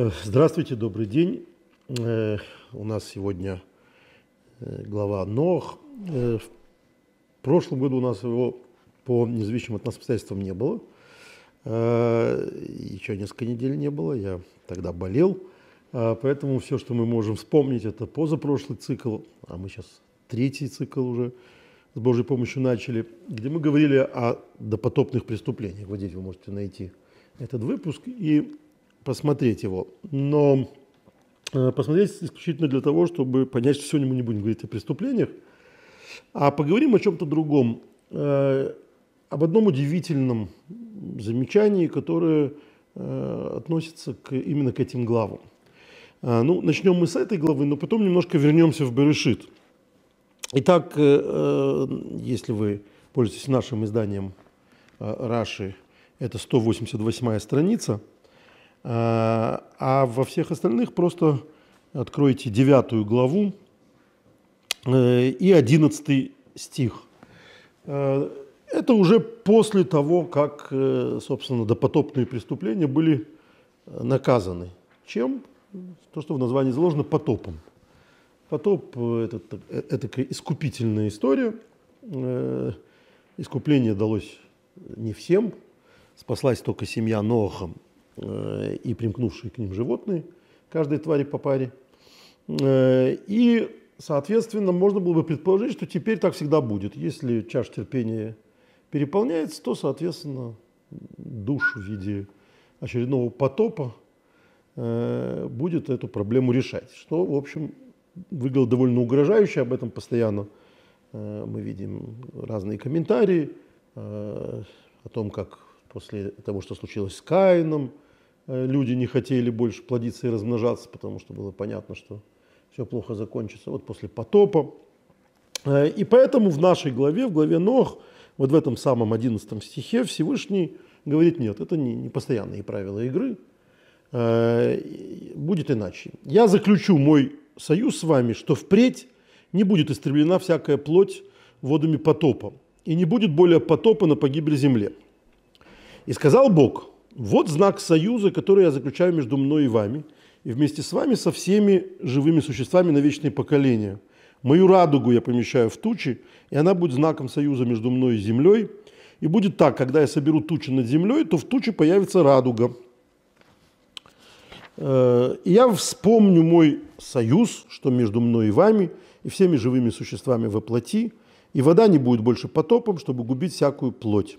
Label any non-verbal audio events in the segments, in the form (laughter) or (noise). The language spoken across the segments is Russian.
Э, здравствуйте, добрый день. Э, у нас сегодня э, глава Нох. В прошлом году у нас его по независимым от нас обстоятельствам не было. Еще несколько недель не было, я тогда болел. Поэтому все, что мы можем вспомнить, это позапрошлый цикл, а мы сейчас третий цикл уже с Божьей помощью начали, где мы говорили о допотопных преступлениях. Вот здесь вы можете найти этот выпуск. И посмотреть его. Но э, посмотреть исключительно для того, чтобы понять, что сегодня мы не будем говорить о преступлениях, а поговорим о чем-то другом. Э, об одном удивительном замечании, которое э, относится к, именно к этим главам. Ну, начнем мы с этой главы, но потом немножко вернемся в Берешит. Итак, если вы пользуетесь нашим изданием Раши, это 188 страница – а, во всех остальных просто откройте девятую главу э, и одиннадцатый стих. Э, это уже после того, как, э, собственно, допотопные преступления были наказаны. Чем? То, что в названии заложено, потопом. Потоп – это, это искупительная история. Искупление далось не всем. Спаслась только семья Ноаха и примкнувшие к ним животные, каждой твари по паре. Э, и, соответственно, можно было бы предположить, что теперь так всегда будет. Если чаша терпения переполняется, то, соответственно, душ в виде очередного потопа э, будет эту проблему решать. Что, в общем, выглядело довольно угрожающе, об этом постоянно мы видим разные комментарии о том, как после того, что случилось с Каином, Э, люди не хотели больше плодиться и размножаться, потому что было понятно, что все плохо закончится. Вот после потопа. Э, и поэтому в нашей главе, в главе Нох, вот в этом самом 11 стихе Всевышний говорит, нет, это не, не постоянные правила игры, э, будет иначе. Я заключу мой союз с вами, что впредь не будет истреблена всякая плоть водами потопа, и не будет более потопа на погибель земле. И сказал Бог, вот знак союза, который я заключаю между мной и вами, и вместе с вами со всеми живыми существами на вечные поколения. Мою радугу я помещаю в тучи, и она будет знаком союза между мной и землей. И будет так, когда я соберу тучи над землей, то в туче появится радуга. Э, и я вспомню мой союз, что между мной и вами, и всеми живыми существами воплоти, и вода не будет больше потопом, чтобы губить всякую плоть.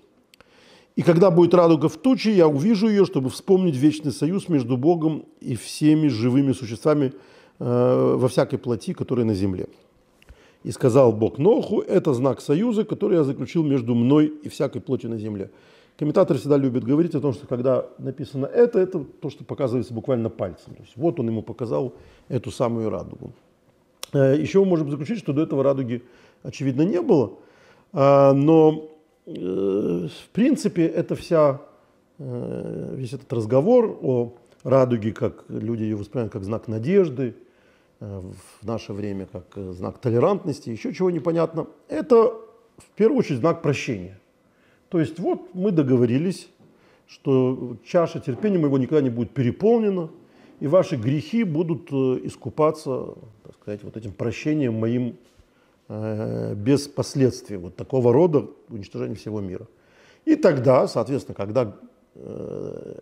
И когда будет радуга в туче, я увижу ее, чтобы вспомнить вечный союз между Богом и всеми живыми существами э, во всякой плоти, которая на земле. И сказал Бог Ноху, это знак союза, который я заключил между мной и всякой плотью на земле. Комментаторы всегда любят говорить о том, что когда написано это, это то, что показывается буквально пальцем. То есть вот он ему показал эту самую радугу. Э, еще мы можем заключить, что до этого радуги, очевидно, не было, а, но в принципе, это вся, э, весь этот разговор о радуге, как люди ее воспринимают как знак надежды, э, в наше время как знак толерантности, еще чего непонятно, это в первую очередь знак прощения. То есть вот мы договорились, что чаша терпения моего никогда не будет переполнена, и ваши грехи будут искупаться, так сказать, вот этим прощением моим Э, без последствий вот такого рода уничтожения всего мира. И тогда, соответственно, когда э,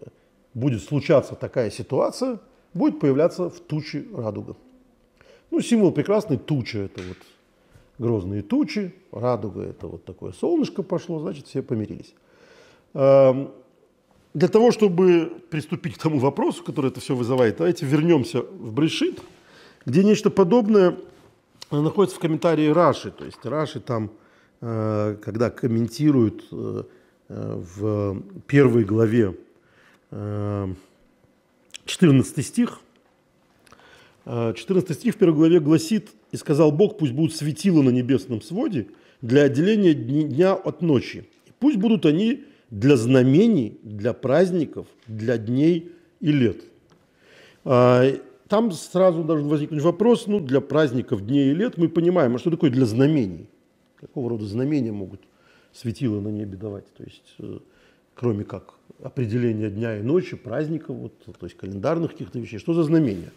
будет случаться такая ситуация, будет появляться в туче радуга. Ну, символ прекрасный туча – это вот грозные тучи, радуга – это вот такое солнышко пошло, значит, все помирились. Эм, для того, чтобы приступить к тому вопросу, который это все вызывает, давайте вернемся в Брешит, где нечто подобное она находится в комментарии Раши. То есть Раши там, э, когда комментируют э, э, в первой главе 14 стих, 14 стих в первой главе гласит, «И сказал Бог, пусть будут светила на небесном своде для отделения дня от ночи. И пусть будут они для знамений, для праздников, для дней и лет». Там сразу должен возникнуть вопрос, ну, для праздников дней и лет мы понимаем, а что такое для знамений? Какого рода знамения могут светило на небе давать? То есть, э, кроме как определения дня и ночи, праздников, вот, то есть календарных каких-то вещей. Что за знамение?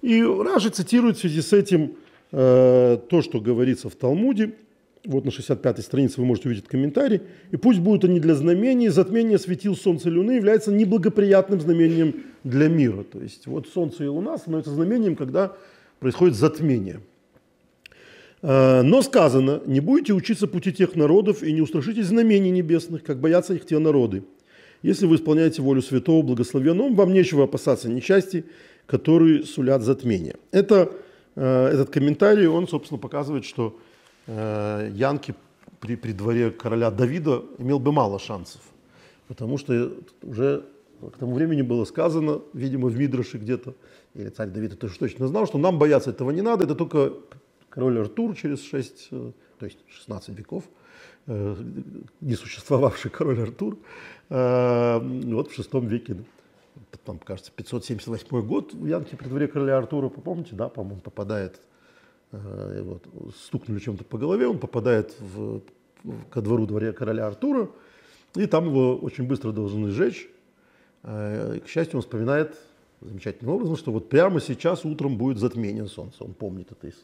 И Раши цитирует в связи с этим э, то, что говорится в Талмуде. Вот на 65-й странице вы можете увидеть комментарий. «И пусть будут они для знамений, затмение светил солнца и луны является неблагоприятным знамением для мира». То есть вот солнце и луна становятся знамением, когда происходит затмение. Э, но сказано, не будете учиться пути тех народов и не устрашитесь знамений небесных, как боятся их те народы. Если вы исполняете волю святого, благословенного, вам нечего опасаться несчастий, которые сулят затмение. Это, э, этот комментарий, он, собственно, показывает, что Янки при, при дворе короля Давида имел бы мало шансов, потому что уже к тому времени было сказано, видимо, в Мидраше где-то, или царь Давид это точно знал, что нам бояться этого не надо, это только король Артур через 6, э, то есть 16 веков, не существовавший король Артур, вот в шестом веке. Там, кажется, 578 год в Янке при дворе короля Артура, помните, да, по-моему, попадает, э, вот, стукнули чем-то по голове, он попадает в, ко двору дворе короля Артура, и там его очень быстро должны сжечь. Э, к счастью, он вспоминает замечательным образом, что вот прямо сейчас утром будет затмение солнца. Он помнит это, из,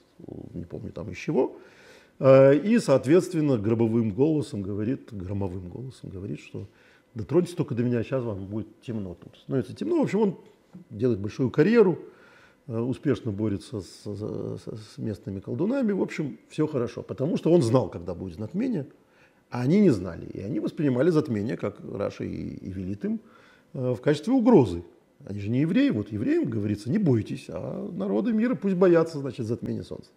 не помню там из чего. Э, и, соответственно, гробовым голосом говорит, громовым голосом говорит, что дотроньтесь только до меня, сейчас вам будет темно тут. Становится темно. В общем, он делает большую карьеру, э, успешно борется с, с, с местными колдунами. В общем, все хорошо, потому что он знал, когда будет затмение, а они не знали. И они воспринимали затмение, как Раша и, и велит им, э, в качестве угрозы. Они же не евреи, вот евреям говорится, не бойтесь, а народы мира пусть боятся, значит, затмения солнца.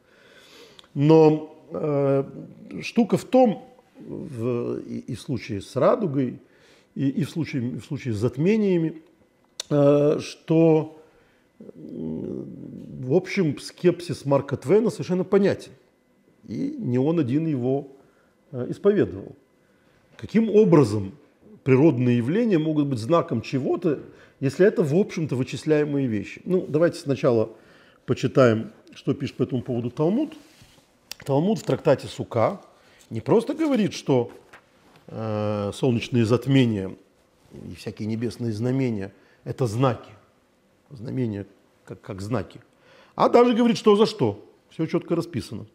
Но э, штука в том, в, и, и в случае с радугой, и, и в, случае, в случае с затмениями, э, что, в общем, скепсис Марка Твена совершенно понятен. И не он один его э, исповедовал. Каким образом природные явления могут быть знаком чего-то, если это, в общем-то, вычисляемые вещи? Ну, давайте сначала почитаем, что пишет по этому поводу Талмуд. Талмуд в трактате Сука не просто говорит, что Э, солнечные затмения и всякие небесные знамения – это знаки. Знамения как, как знаки. А даже говорит, что за что. Все четко расписано.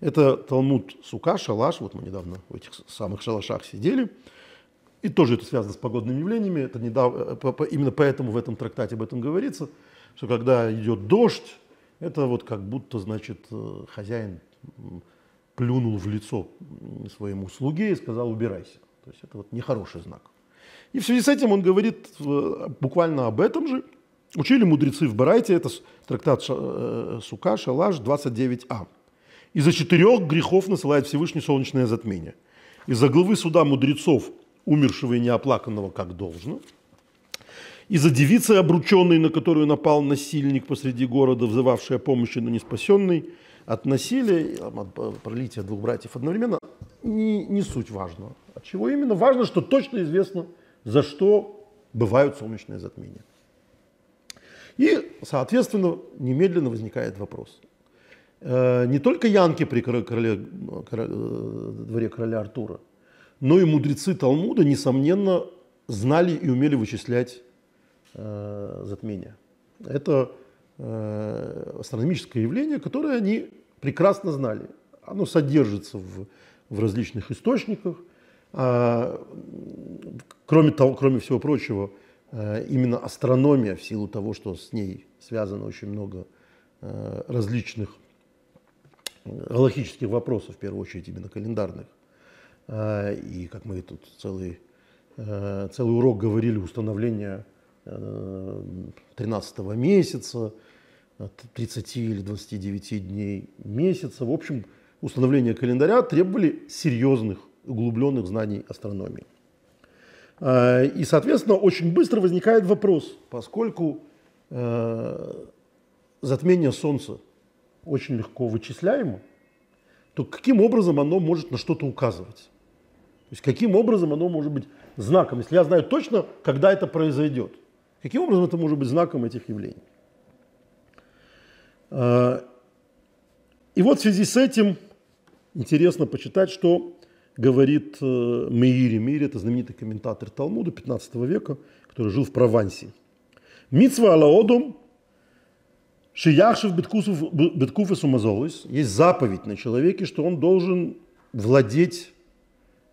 Это Талмуд Сука, шалаш. Вот мы недавно в этих самых шалашах сидели. И тоже это связано с погодными явлениями. Это недавно, э, именно поэтому в этом трактате об этом говорится, что когда идет дождь, это вот как будто, значит, э, хозяин плюнул в лицо своему слуге и сказал, убирайся. То есть это вот нехороший знак. И в связи с этим он говорит э, буквально об этом же. Учили мудрецы в Барайте, это трактат э, Сука, Шалаш, 29а. Из-за четырех грехов насылает Всевышний солнечное затмение. Из-за главы суда мудрецов, умершего и неоплаканного, как должно. Из-за девицы обрученной, на которую напал насильник посреди города, взывавший о помощи, но не спасенный. От насилия, от пролития двух братьев одновременно, не, не суть важного. От чего именно? Важно, что точно известно, за что бывают солнечные затмения. И, соответственно, немедленно возникает вопрос. Э, не только янки при короле, э, дворе короля Артура, но и мудрецы Талмуда, несомненно, знали и умели вычислять э, затмения. Это астрономическое явление, которое они прекрасно знали. Оно содержится в, в различных источниках – а, кроме, того, кроме всего прочего, именно астрономия, в силу того, что с ней связано очень много э, различных галактических вопросов, в первую очередь именно календарных. И как мы тут целый, э, целый урок говорили, установление 13 месяца, 30 или 29 дней месяца. В общем, установление календаря требовали серьезных углубленных знаний астрономии. А, и, соответственно, очень быстро возникает вопрос, поскольку э, затмение Солнца очень легко вычисляемо, то каким образом оно может на что-то указывать? То есть каким образом оно может быть знаком, если я знаю точно, когда это произойдет? Каким образом это может быть знаком этих явлений? А, и вот в связи с этим интересно почитать, что говорит э, Меири. Меири – это знаменитый комментатор Талмуда 15 века, который жил в Провансе. Митсва алаодом шияхшев беткуфес умазолис. Есть заповедь на человеке, что он должен владеть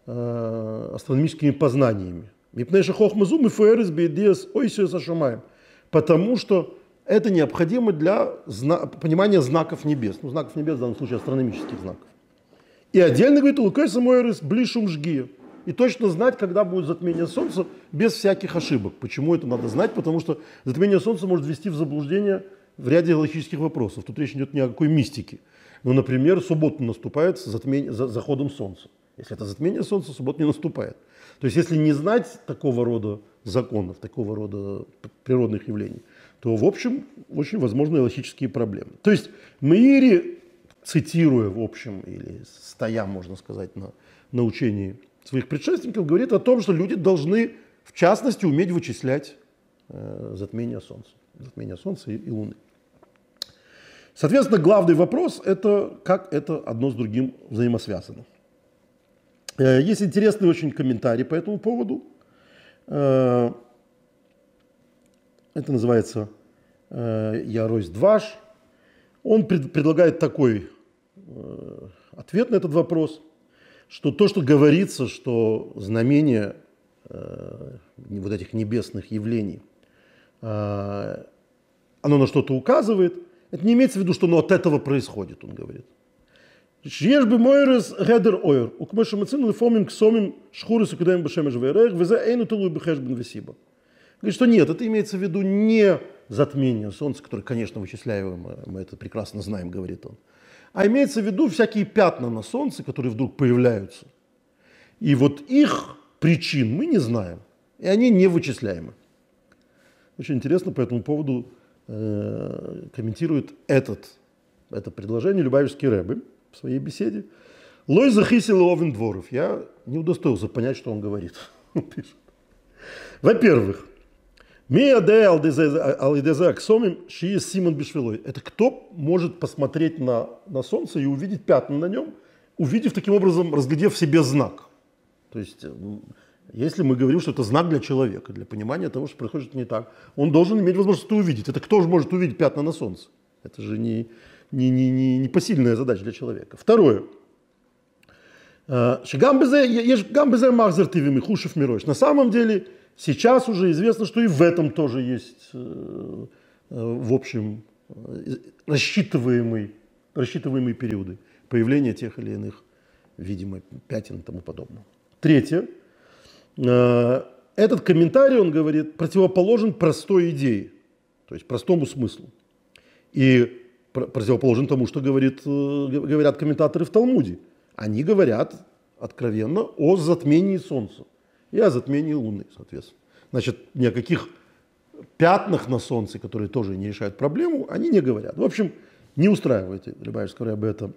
э, астрономическими познаниями. Потому что это необходимо для зна- понимания знаков небес. Ну, знаков небес в данном случае астрономических знаков. И отдельно говорит Лукай Самуэрис блишум жги. И точно знать, когда будет затмение Солнца, без всяких ошибок. Почему это надо знать? Потому что затмение Солнца может ввести в заблуждение в ряде логических вопросов. Тут речь идет не о какой мистике. Ну, например, суббота наступает с затмение, за заходом Солнца. Если это затмение Солнца, суббота не наступает. То есть, если не знать такого рода законов, такого рода природных явлений, то, в общем, очень возможны логические проблемы. То есть, Мейри, цитируя, в общем, или стоя, можно сказать, на, на учении своих предшественников, говорит о том, что люди должны, в частности, уметь вычислять э, затмение Солнца, затмение Солнца и, и Луны. Соответственно, главный вопрос – это как это одно с другим взаимосвязано. Э, есть интересный очень комментарий по этому поводу. Э, это называется э, Яройс Дваш. Он предлагает такой ответ на этот вопрос, что то, что говорится, что знамение вот этих небесных явлений, оно на что-то указывает, это не имеется в виду, что оно от этого происходит, он говорит. שיש במוירס גדר אויר, וכמו שמצינו לפעמים ксомим шхурис укидаем бешемеш вейрех, везе эйну тулу бехешбен весиба. Говорит, что нет, это имеется в виду не затмение Солнца, которое, конечно, вычисляемое, мы это прекрасно знаем, говорит он, а имеется в виду всякие пятна на Солнце, которые вдруг появляются. И вот их причин мы не знаем, и они не вычисляемы. Очень интересно по этому поводу э, комментирует этот, это предложение Любавичский Рэбби в своей беседе. Лой захисил овен дворов. Я не удостоился понять, что он говорит. (laughs) Во-первых, это кто может посмотреть на, на солнце и увидеть пятна на нем, увидев таким образом, разглядев в себе знак. То есть, если мы говорим, что это знак для человека, для понимания того, что происходит не так, он должен иметь возможность это увидеть. Это кто же может увидеть пятна на солнце? Это же не, не, не, не, не посильная задача для человека. Второе. Э. На самом деле сейчас уже известно, что и в этом тоже есть, э, э, в общем, рассчитываемый, рассчитываемые периоды появления тех или иных, видимо, пятен и тому подобное. Третье. Этот комментарий, он говорит, противоположен простой идее, то есть простому смыслу. И противоположен тому, что говорит, э, говорят комментаторы в Талмуде. Они говорят откровенно о затмении Солнца и о затмении Луны, соответственно. Значит, ни о каких пятнах на Солнце, которые тоже не решают проблему, они не говорят. В общем, не устраивает Любавичского об это,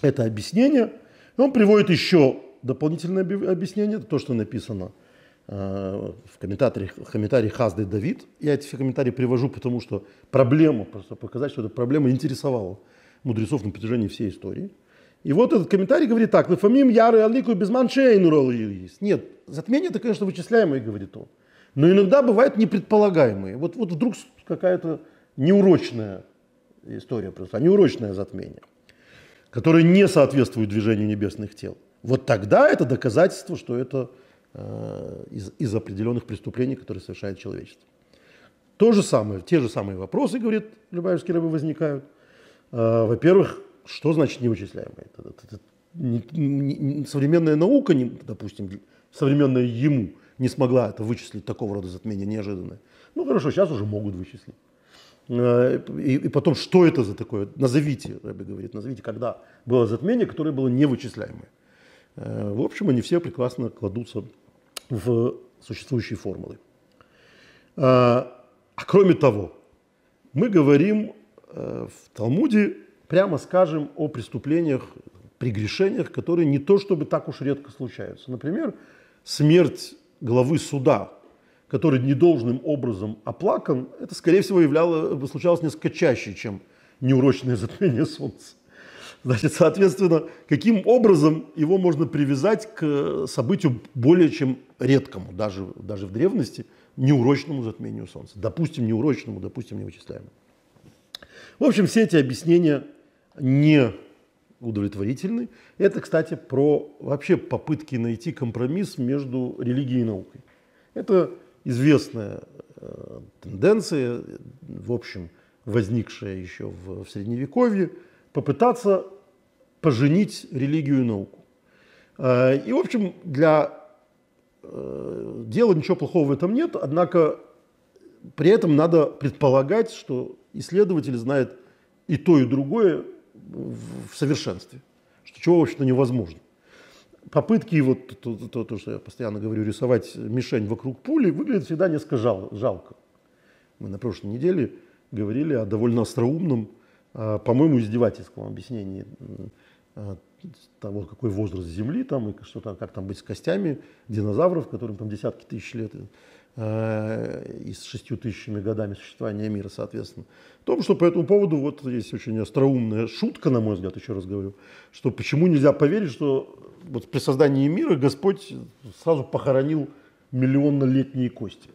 это объяснение. Он приводит еще дополнительное объяснение, то, что написано – Э, в комментарии, в комментарии Хазды Давид. Я эти комментарии привожу, потому что проблема, просто показать, что эта проблема интересовала мудрецов на протяжении всей истории. И вот этот комментарий говорит так, «Лефамим яры алику без маншейну есть». Нет, затмение это, конечно, вычисляемое, говорит он. Но иногда бывают непредполагаемые. Вот, вот вдруг какая-то неурочная история просто, а неурочное затмение, которое не соответствует движению небесных тел. Вот тогда это доказательство, что это Э, из, из определенных преступлений, которые совершает человечество. То же самое, те же самые вопросы, говорит Любавичский рыбы, возникают. Э, во-первых, что значит невычисляемое? Это, это, это не, не, современная наука, не, допустим, современная ему не смогла это вычислить, такого рода затмение неожиданное. Ну хорошо, сейчас уже могут вычислить. Э, и, и потом, что это за такое? Назовите, Рэбби говорит, назовите, когда было затмение, которое было невычисляемое. В общем, они все прекрасно кладутся в существующие формулы. А, а кроме того, мы говорим э, в Талмуде, прямо скажем, о преступлениях, прегрешениях, которые не то чтобы так уж редко случаются. Например, смерть главы суда, который недолжным образом оплакан, это, скорее всего, являло, случалось несколько чаще, чем неурочное затмение солнца. Значит, соответственно, каким образом его можно привязать к событию более чем редкому, даже, даже в древности, неурочному затмению Солнца. Допустим, неурочному, допустим, невычисляемому. В общем, все эти объяснения не удовлетворительны. Это, кстати, про вообще попытки найти компромисс между религией и наукой. Это известная э, тенденция, в общем, возникшая еще в, в Средневековье, попытаться поженить религию и науку. Э, и, в общем, для э, дела ничего плохого в этом нет, однако при этом надо предполагать, что исследователь знает и то, и другое в совершенстве, что чего, в общем-то, невозможно. Попытки, вот то, то, то, что я постоянно говорю, рисовать мишень вокруг пули, выглядит всегда несколько жал, жалко. Мы на прошлой неделе говорили о довольно остроумном, а, по-моему, издевательском объяснении а, того, какой возраст Земли там и что там, как там быть с костями динозавров, которым там десятки тысяч лет, и с шестью тысячами годами существования мира, соответственно. В том, что по этому поводу вот есть очень остроумная шутка, на мой взгляд, еще раз говорю, что почему нельзя поверить, что вот при создании мира Господь сразу похоронил миллионнолетние кости.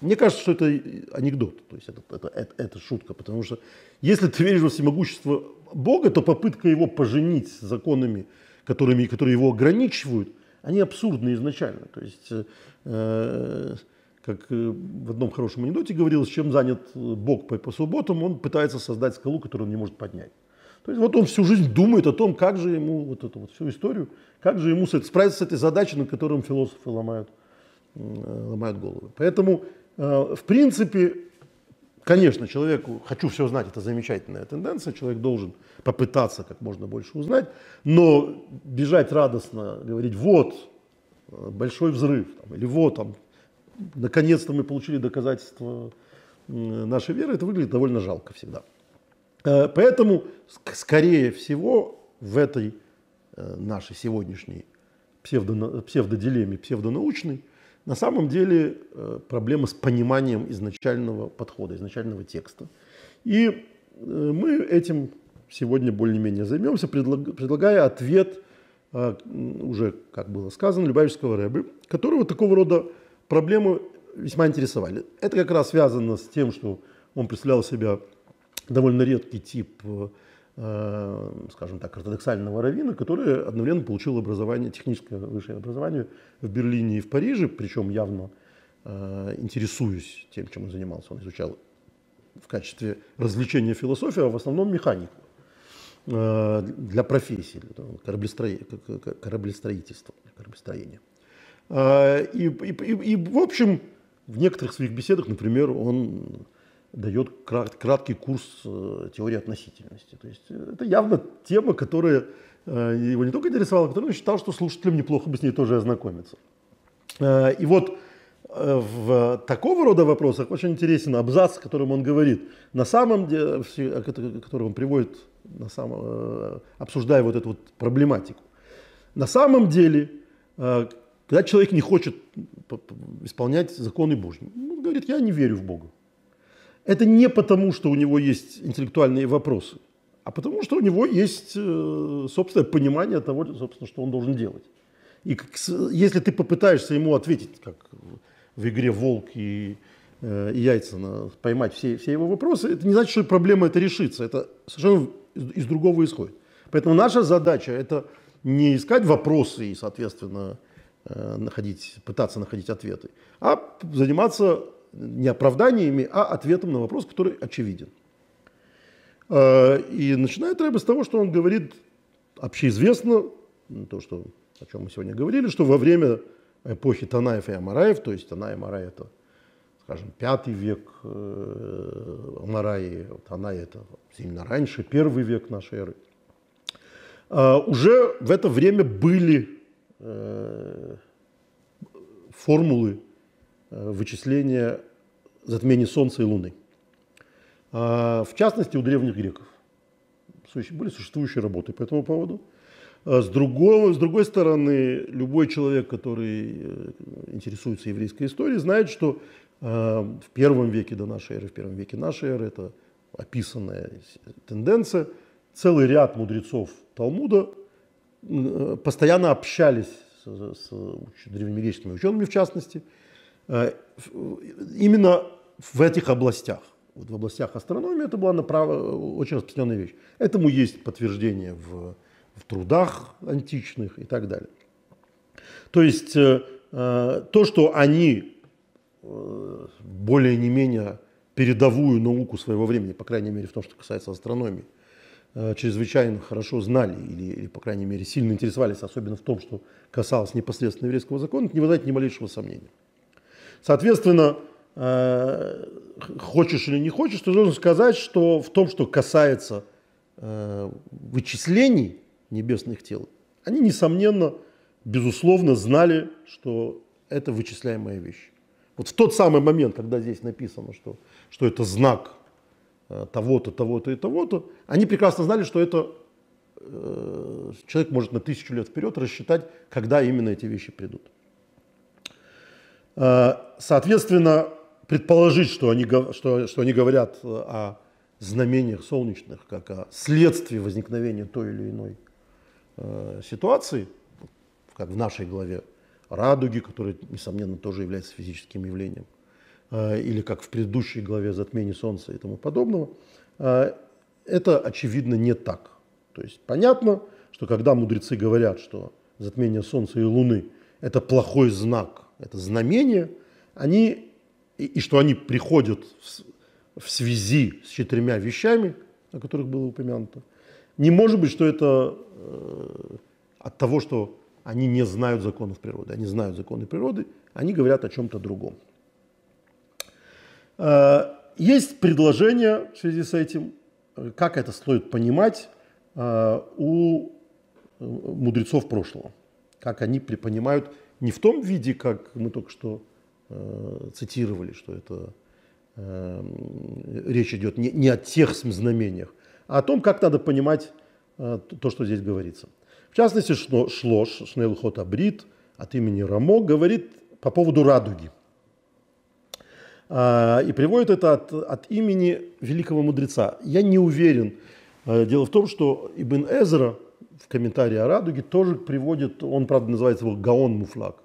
Мне кажется, что это анекдот, то есть это, это, это, это шутка, потому что если ты веришь во всемогущество Бога, то попытка его поженить законами, которыми, которые его ограничивают, они абсурдны изначально. То есть, э, как э, в одном хорошем анекдоте говорилось, чем занят Бог по, по субботам, он пытается создать скалу, которую он не может поднять. То есть вот он всю жизнь думает о том, как же ему вот эту вот всю историю, как же ему справиться с этой задачей, над которой философы ломают, э, ломают головы. Поэтому Э, в принципе, конечно, человеку, хочу все знать, это замечательная тенденция, человек должен попытаться как можно больше узнать, но бежать радостно, говорить, вот, э, большой взрыв, там, или вот, там, наконец-то мы получили доказательства нашей веры, это выглядит довольно жалко всегда. Э, поэтому, скорее всего, в этой нашей сегодняшней псевдодилемме, псевдонаучной, на самом деле э, проблема с пониманием изначального подхода, изначального текста. И э, мы этим сегодня более-менее займемся, предлагая ответ, э, уже, как было сказано, Любавичского Рэбы, которого такого рода проблемы весьма интересовали. Это как раз связано с тем, что он представлял себя довольно редкий тип Э, скажем так, ортодоксального равина, который одновременно получил образование, техническое высшее образование в Берлине и в Париже, причем явно э, интересуясь тем, чем он занимался. Он изучал в качестве развлечения философию, а в основном механику э, для профессии, для кораблестроительства, кораблестроения. И, и, и, и, в общем, в некоторых своих беседах, например, он дает краткий курс э, теории относительности. То есть э, это явно тема, которая э, его не только интересовала, которую он считал, что слушателям неплохо бы с ней тоже ознакомиться. И вот в такого рода вопросах очень интересен абзац, которым он говорит, на самом деле, который он приводит, на самом, обсуждая вот эту вот проблематику. На самом деле, когда человек не хочет исполнять законы Божьи, он говорит, я не верю в Бога. Это не потому, что у него есть интеллектуальные вопросы, а потому, что у него есть э, собственное понимание того, собственно, что он должен делать. И если ты попытаешься ему ответить, как в игре «Волк» и, э, и «Яйца», на, поймать все, все его вопросы, это не значит, что проблема это решится. Это совершенно из, из другого исходит. Поэтому наша задача – это не искать вопросы и, соответственно, находить, пытаться находить ответы, а заниматься не оправданиями, а ответом на вопрос, который очевиден. А, и начинает Рэбе с того, что он говорит общеизвестно, то, что, о чем мы сегодня говорили, что во время эпохи Танаев и Амараев, то есть Танай и Амарай это, скажем, пятый век э, Амараи, Танай это сильно раньше, первый век нашей эры, уже в это время были э, формулы Э, вычисления затмений Солнца и Луны. А, в частности, у древних греков были существующие работы по этому поводу. А, с, другого, с другой стороны, любой человек, который э, интересуется еврейской историей, знает, что в первом веке до нашей эры, в первом веке нашей эры, это описанная тенденция, целый ряд мудрецов Талмуда э, постоянно общались с, с древнегреческими учеными, в частности, э, именно в этих областях. Вот в областях астрономии это была направ... очень распространенная вещь. Этому есть подтверждение в, в трудах античных и так далее. То есть э, то, что они более не менее передовую науку своего времени, по крайней мере в том, что касается астрономии, Э, чрезвычайно хорошо знали или, или, по крайней мере, сильно интересовались, особенно в том, что касалось непосредственно еврейского закона, это не вызывает ни малейшего сомнения. Соответственно, э, хочешь или не хочешь, ты должен сказать, что в том, что касается э, вычислений небесных тел, они, несомненно, безусловно, знали, что это вычисляемая вещь. Вот в тот самый момент, когда здесь написано, что, что это знак Э, того-то, того-то и того-то, они прекрасно знали, что это э, человек может на тысячу лет вперед рассчитать, когда именно эти вещи придут. Э, соответственно, предположить, что они, что, что они говорят о знамениях солнечных, как о следствии возникновения той или иной ситуации, как в нашей главе, радуги, которые, несомненно, тоже являются физическим явлением, Э, или как в предыдущей главе затмение Солнца и тому подобного, э, это очевидно не так. То есть понятно, что когда мудрецы говорят, что затмение Солнца и Луны – это плохой знак, это знамение, они, и, и что они приходят в, в связи с четырьмя вещами, о которых было упомянуто, не может быть, что это э, от того, что они не знают законов природы. Они знают законы природы, они говорят о чем-то другом. Э, есть предложение в связи с этим, как это стоит понимать э, у мудрецов прошлого, как они понимают не в том виде, как мы только что э, цитировали, что это речь идет не, не о тех знамениях, а о том, как надо понимать то, что здесь говорится. В частности, Шлош, Шнейлхот Абрит от имени Рамо говорит по поводу радуги. А, и приводит это от, от имени великого мудреца. Я не уверен. А, дело в том, что Ибн Эзра в комментарии о радуге тоже приводит, он, правда, называется его Гаон Муфлак,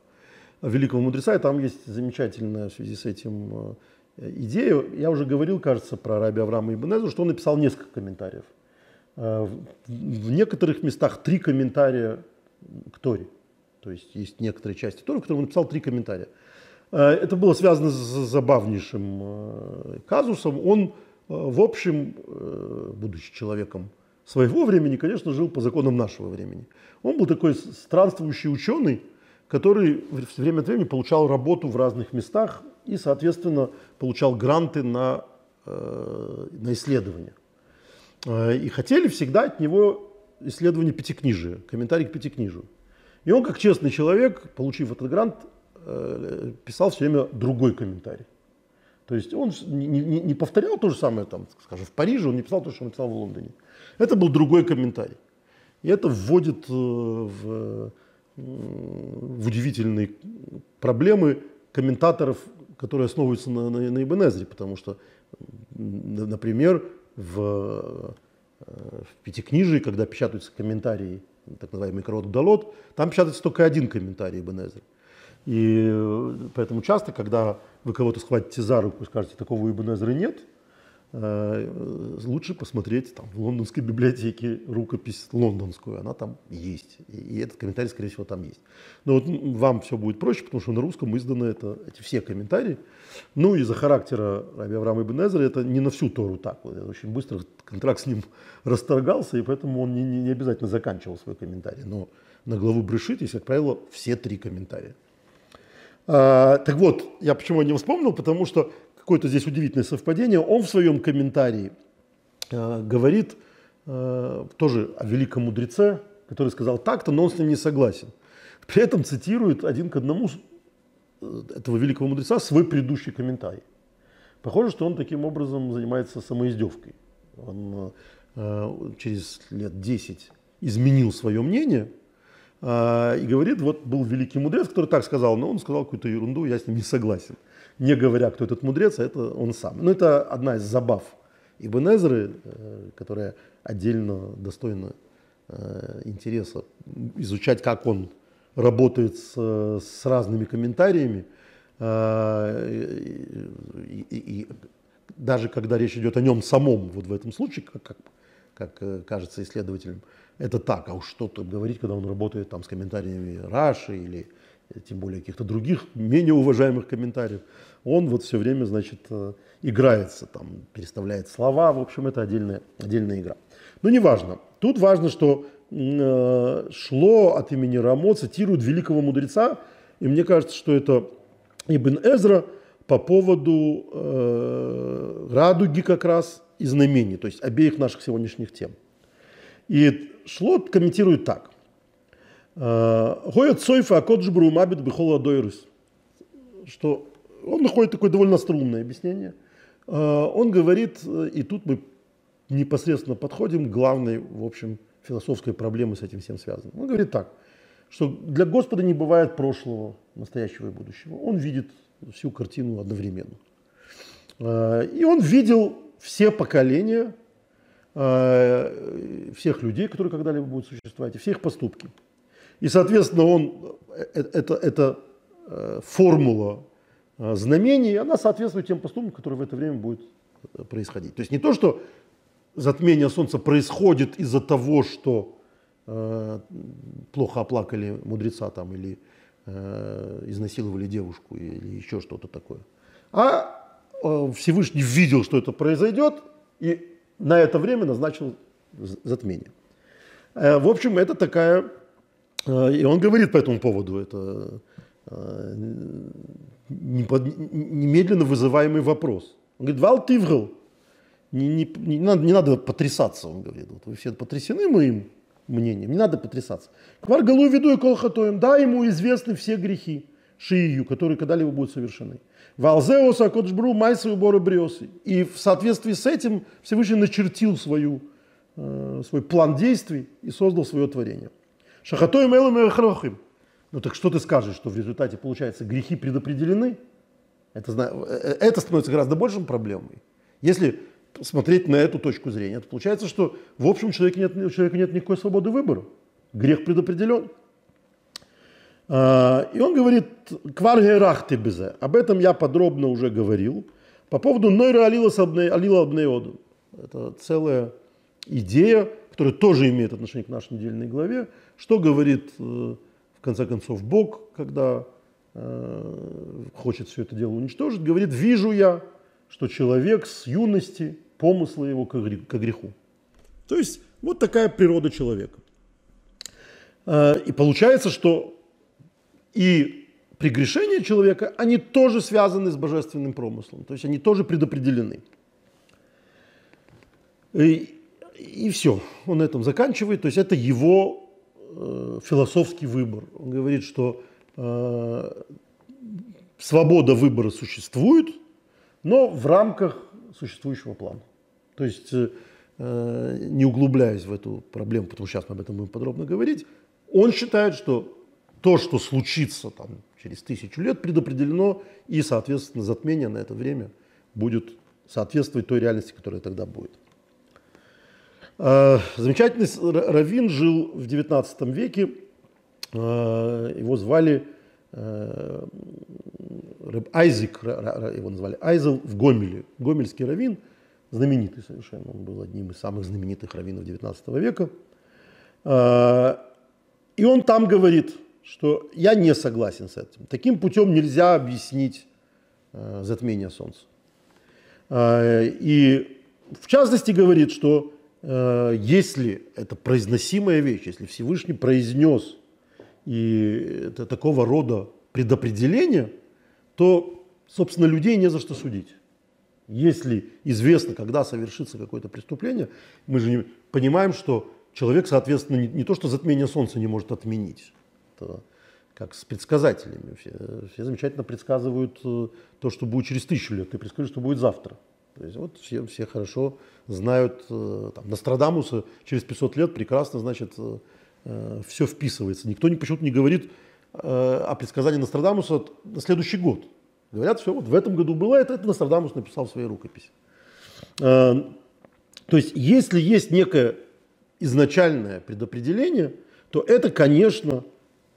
великого мудреца, и там есть замечательная в связи с этим а, идея. Я уже говорил, кажется, про раби Авраама Ибн Эзра, что он написал несколько комментариев. В некоторых местах три комментария к Торе. То есть есть некоторые части Торы, в которых он написал три комментария. Э, это было связано с забавнейшим э, казусом. Он, э, в общем, будучи человеком своего времени, конечно, жил по законам нашего времени. Он был такой странствующий ученый, который время от времени получал работу в разных местах и, соответственно, получал гранты на, на исследования. И хотели всегда от него исследование пятикнижия, комментарий к пятикнижию. И он, как честный человек, получив этот грант, писал все время другой комментарий. То есть он не, не, не повторял то же самое, там, скажем, в Париже, он не писал то, что он написал в Лондоне. Это был другой комментарий. И это вводит э, в, в удивительные проблемы комментаторов, которые основываются на, на, на Ибн потому что, например, в, э, в Пятикнижии, когда печатаются комментарии, так называемый Крот Далот, там печатается только один комментарий Ибн и э, поэтому часто, когда вы кого-то схватите за руку и скажете, такого Ибн нет, э, лучше посмотреть там, в лондонской библиотеке рукопись лондонскую, она там есть. И этот комментарий, скорее всего, там есть. Но вот вам все будет проще, потому что на русском изданы это, эти все комментарии. Ну, из-за характера Раби Авраама Ибн Эзра это не на всю Тору так. Вот, очень быстро контракт с ним (laughs) расторгался, и поэтому он не, не обязательно заканчивал свой комментарий. Но на главу Брешит есть, как правило, все три комментария. А, так вот, я почему не вспомнил, потому что какое-то здесь удивительное совпадение. Он в своем комментарии а, говорит а, тоже о великом мудреце, который сказал так-то, но он с ним не согласен. При этом цитирует один к одному э, этого великого мудреца свой предыдущий комментарий. Похоже, что он таким образом занимается самоиздевкой. Он э, через лет 10 изменил свое мнение – и говорит, вот был великий мудрец, который так сказал, но он сказал какую-то ерунду, я с ним не согласен. Не говоря, кто этот мудрец, а это он сам. Ну, это одна из забав Ибн Эзры, э, которая отдельно достойна э, интереса изучать, как он работает с, с разными комментариями, и, и, и даже когда речь идет о нем самом, вот в этом случае, как, как, как кажется исследователям, это так, а уж что-то говорить, когда он работает там с комментариями Раши или тем более каких-то других менее уважаемых комментариев, он вот все время, значит, э, играется, там, переставляет слова, в общем, это отдельная, отдельная игра. Но неважно. Тут важно, что э, шло от имени Рамо, цитирует великого мудреца, и мне кажется, что это Ибн Эзра по поводу э, радуги как раз и знамений, то есть обеих наших сегодняшних тем. И шло комментирует так. Гоят Сойфа Акоджбру Мабит Бихола Дойрус. Что он находит такое довольно струнное объяснение. Он говорит, и тут мы непосредственно подходим к главной, в общем, философской проблеме с этим всем связанной. Он говорит так, что для Господа не бывает прошлого, настоящего и будущего. Он видит всю картину одновременно. И он видел все поколения, всех людей, которые когда-либо будут существовать, и все их поступки. И, соответственно, он, э, э, это, это э, формула знамений, она соответствует тем поступкам, которые в это время будут происходить. То есть не то, что затмение Солнца происходит из-за того, что э, плохо оплакали мудреца там, или э, изнасиловали девушку, или еще что-то такое. А э, Всевышний видел, что это произойдет, и на это время назначил затмение. Э, в общем, это такая а, и он говорит по этому поводу, это немедленно вызываемый вопрос. Он говорит, Вал Тивгл, не, не, не, надо, не надо потрясаться, он говорит. Вот вы все потрясены моим мнением, не надо потрясаться. Квар Галу виду и колхатоем, да, ему известны все грехи Шию, которые когда-либо будут совершены. Валзеос Акоджбру Майса и Бору Бриосы. И в соответствии с этим Всевышний начертил свою, э, свой план действий и создал свое творение. Шахатой мэлом и Ну так что ты скажешь, что в результате, получается, грехи предопределены? Это, э, это становится гораздо большим проблемой. Если смотреть на эту точку зрения, то получается, что в общем человеке нет, у человека нет никакой свободы выбора. Грех предопределен. А, и он говорит, кваргерах ты безе. Об этом я подробно уже говорил. По поводу нойра алила абнеоду. Это целая идея, которая тоже имеет отношение к нашей недельной главе, что говорит, э, в конце концов, Бог, когда э, хочет все это дело уничтожить, говорит, вижу я, что человек с юности, помыслы его к греху. То есть вот такая природа человека. Э, и получается, что и прегрешения человека, они тоже связаны с божественным промыслом, то есть они тоже предопределены. И, и все, он на этом заканчивает, то есть это его э, философский выбор. Он говорит, что э, свобода выбора существует, но в рамках существующего плана. То есть, э, не углубляясь в эту проблему, потому что сейчас мы об этом будем подробно говорить, он считает, что то, что случится там, через тысячу лет, предопределено, и, соответственно, затмение на это время будет соответствовать той реальности, которая тогда будет. Э, замечательный раввин жил в XIX веке, э, его звали э, Айзик, его назвали Айзел в Гомеле. Гомельский раввин, знаменитый совершенно, он был одним из самых знаменитых раввинов XIX века. И он там говорит, что я не согласен с этим. Таким путем нельзя объяснить затмение Солнца. И в частности говорит, что Э, если это произносимая вещь, если Всевышний произнес и это такого рода предопределение, то, собственно, людей не за что судить. Если известно, когда совершится какое-то преступление, мы же понимаем, что человек, соответственно, не, не то, что затмение Солнца не может отменить. Как с предсказателями. Все, все замечательно предсказывают э, то, что будет через тысячу лет. Ты предскажи, что будет завтра. То есть вот все, все хорошо знают, э, там, Нострадамуса через 500 лет прекрасно, значит, э, все вписывается. Никто не, почему-то не говорит о предсказании Нострадамуса на следующий год. Говорят, все, вот в этом году было это, это Нострадамус написал в своей рукописи. То есть, если есть некое изначальное предопределение, то это, конечно,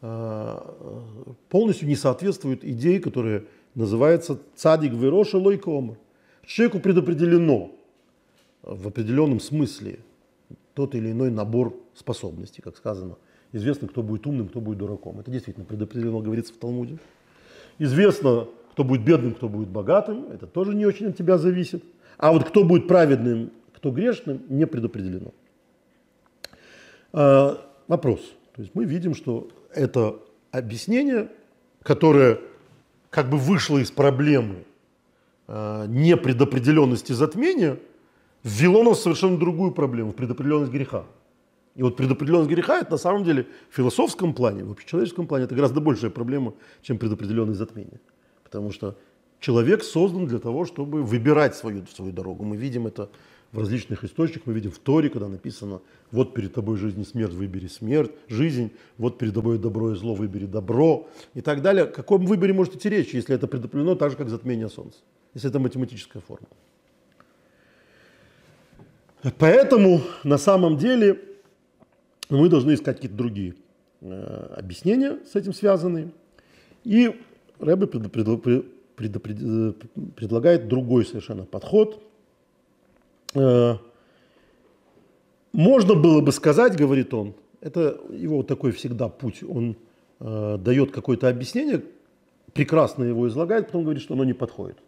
полностью не соответствует идее, которая называется цадик вероша лойкома. Человеку предопределено в определенном смысле тот или иной набор способностей, как сказано. Известно, кто будет умным, кто будет дураком. Это действительно предопределено, говорится в Талмуде. Известно, кто будет бедным, кто будет богатым. Это тоже не очень от тебя зависит. А вот кто будет праведным, кто грешным, не предопределено. А, вопрос. То есть мы видим, что это объяснение, которое как бы вышло из проблемы а, непредопределенности затмения, ввело нас в совершенно другую проблему, в предопределенность греха. И вот предопределенность греха это на самом деле в философском плане, в общечеловеческом плане это гораздо большая проблема, чем предопределенность затмения. Потому что человек создан для того, чтобы выбирать свою, свою дорогу. Мы видим это в различных источниках, мы видим в Торе, когда написано, вот перед тобой жизнь и смерть, выбери смерть, жизнь, вот перед тобой добро и зло, выбери добро и так далее. О каком выборе может идти речь, если это предопределено так же, как затмение Солнца, если это математическая форма. Поэтому на самом деле мы должны искать какие-то другие э, объяснения с этим связанные. И Рэбе пред, пред, пред, пред, предлагает другой совершенно подход. Э, можно было бы сказать, говорит он, это его такой всегда путь, он э, дает какое-то объяснение, прекрасно его излагает, потом говорит, что оно не подходит.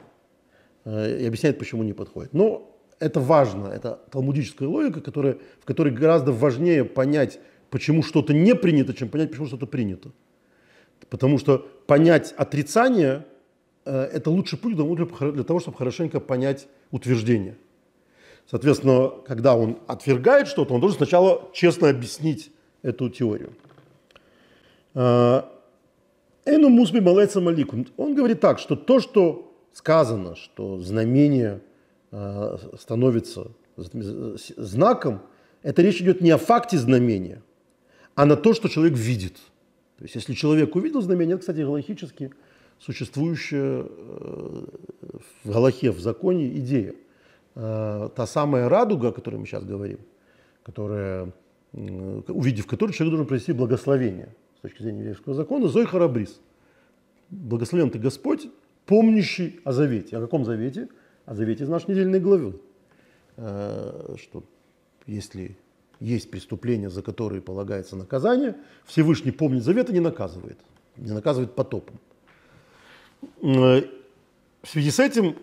Э, и объясняет, почему не подходит. Но это важно, это талмудическая логика, которая, в которой гораздо важнее понять, почему что-то не принято, чем понять, почему что-то принято. Потому что понять отрицание э, – это лучший путь для того, чтобы хорошенько понять утверждение. Соответственно, когда он отвергает что-то, он должен сначала честно объяснить эту теорию. Э, Эну мусби малеца маликум. Он говорит так, что то, что сказано, что знамение Э, становится знаком, это речь идет не о факте знамения, а на то, что человек видит. То есть, если человек увидел знамение, это, кстати, галахически существующая э, в Галахе, в законе идея. Э, та самая радуга, о которой мы сейчас говорим, которая, увидев которую, человек должен провести благословение с точки зрения еврейского закона, Зой Харабрис. Благословен ты Господь, помнящий о завете. О каком завете? о завете из нашей недельной главы, э, что если есть преступления, за которые полагается наказание, Всевышний помнит завет и не наказывает, не наказывает потопом. Э, в связи с этим,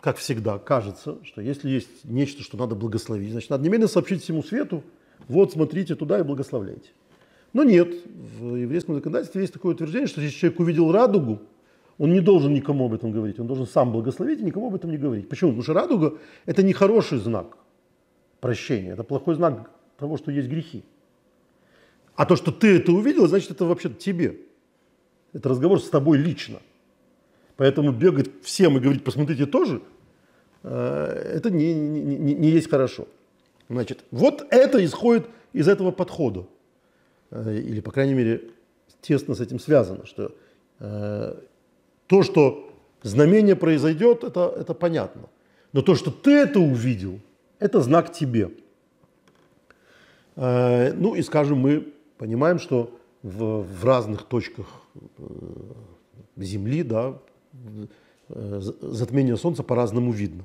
как всегда, кажется, что если есть нечто, что надо благословить, значит, надо немедленно сообщить всему свету, вот смотрите туда и благословляйте. Но нет, в еврейском законодательстве есть такое утверждение, что если человек увидел радугу, он не должен никому об этом говорить, он должен сам благословить и никому об этом не говорить. Почему? Потому что радуга – это не хороший знак прощения, это плохой знак того, что есть грехи. А то, что ты это увидел, значит, это вообще тебе. Это разговор с тобой лично. Поэтому бегать всем и говорить, посмотрите тоже, э, это не, не, не, не есть хорошо. Значит, вот это исходит из этого подхода. Э, или, по крайней мере, тесно с этим связано, что э, то, что знамение произойдет, это, это понятно. Но то, что ты это увидел, это знак тебе. Э, ну и, скажем, мы понимаем, что в, в разных точках э, Земли да, затмение Солнца по-разному видно.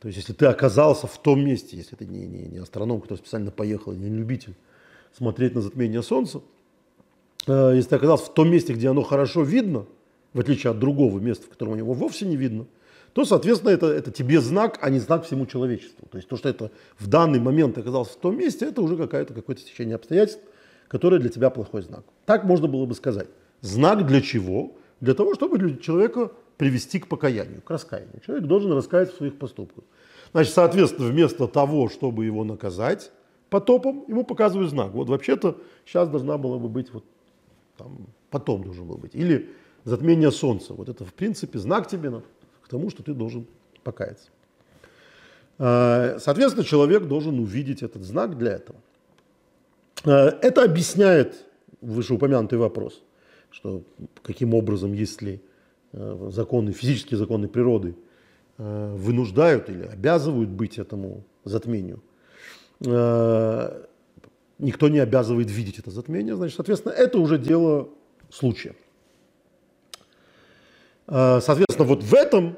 То есть, если ты оказался в том месте, если ты не, не, не астроном, который специально поехал, не любитель смотреть на затмение Солнца, если ты оказался в том месте, где оно хорошо видно – в отличие от другого места, в котором у него вовсе не видно, то, соответственно, это, это тебе знак, а не знак всему человечеству. То есть то, что это в данный момент оказалось в том месте, это уже какое-то какое-то течение обстоятельств, которое для тебя плохой знак. Так можно было бы сказать. Знак для чего? Для того, чтобы человека привести к покаянию, к раскаянию. Человек должен раскаяться в своих поступках. Значит, соответственно, вместо того, чтобы его наказать потопом, ему показывают знак. Вот вообще-то сейчас должна была бы быть вот там, потом должен был быть. Или затмение солнца. Вот это, в принципе, знак тебе к тому, что ты должен покаяться. А, соответственно, человек должен увидеть этот знак для этого. А, это объясняет вышеупомянутый вопрос, что каким образом, если а, законы, физические законы природы вынуждают или обязывают быть этому затмению, э, никто не обязывает видеть это затмение, значит, соответственно, это уже дело случая. Э, соответственно, вот в этом,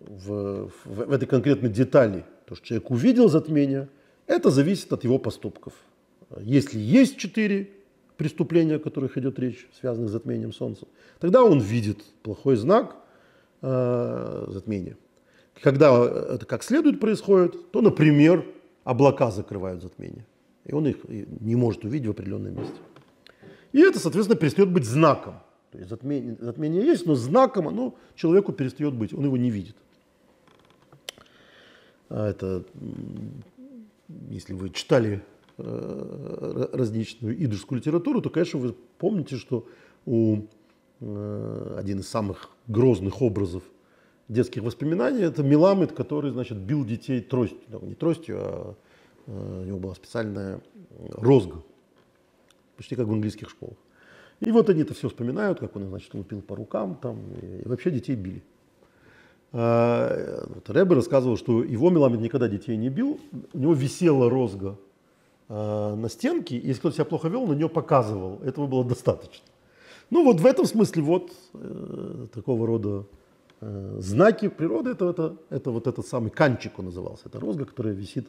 в, в этой конкретной детали, то, что человек увидел затмение, это зависит от его поступков. Если есть четыре преступления, о которых идет речь, связанных с затмением Солнца, тогда он видит плохой знак э, затмения. Когда это как следует происходит, то, например, облака закрывают затмение, и он их не может увидеть в определенном месте. И это, соответственно, перестает быть знаком. То есть затмение, затмение есть, но знаком оно человеку перестает быть, он его не видит. А это, если вы читали различную идышскую литературу, то, конечно, вы помните, что у э, один из самых грозных образов детских воспоминаний это Меламед, который, значит, бил детей тростью, не тростью, а э, у него была специальная розга, почти как в английских школах. И вот они это все вспоминают, как он, значит, лупил по рукам там, и вообще детей били. А, вот Рэбе рассказывал, что его Меламед никогда детей не бил, у него висела розга Э, на стенке, и если кто-то себя плохо вел, на нее показывал. Этого было достаточно. Ну вот в этом смысле вот э, такого рода э, знаки природы, это, это, это вот этот самый канчик он назывался, это розга, которая висит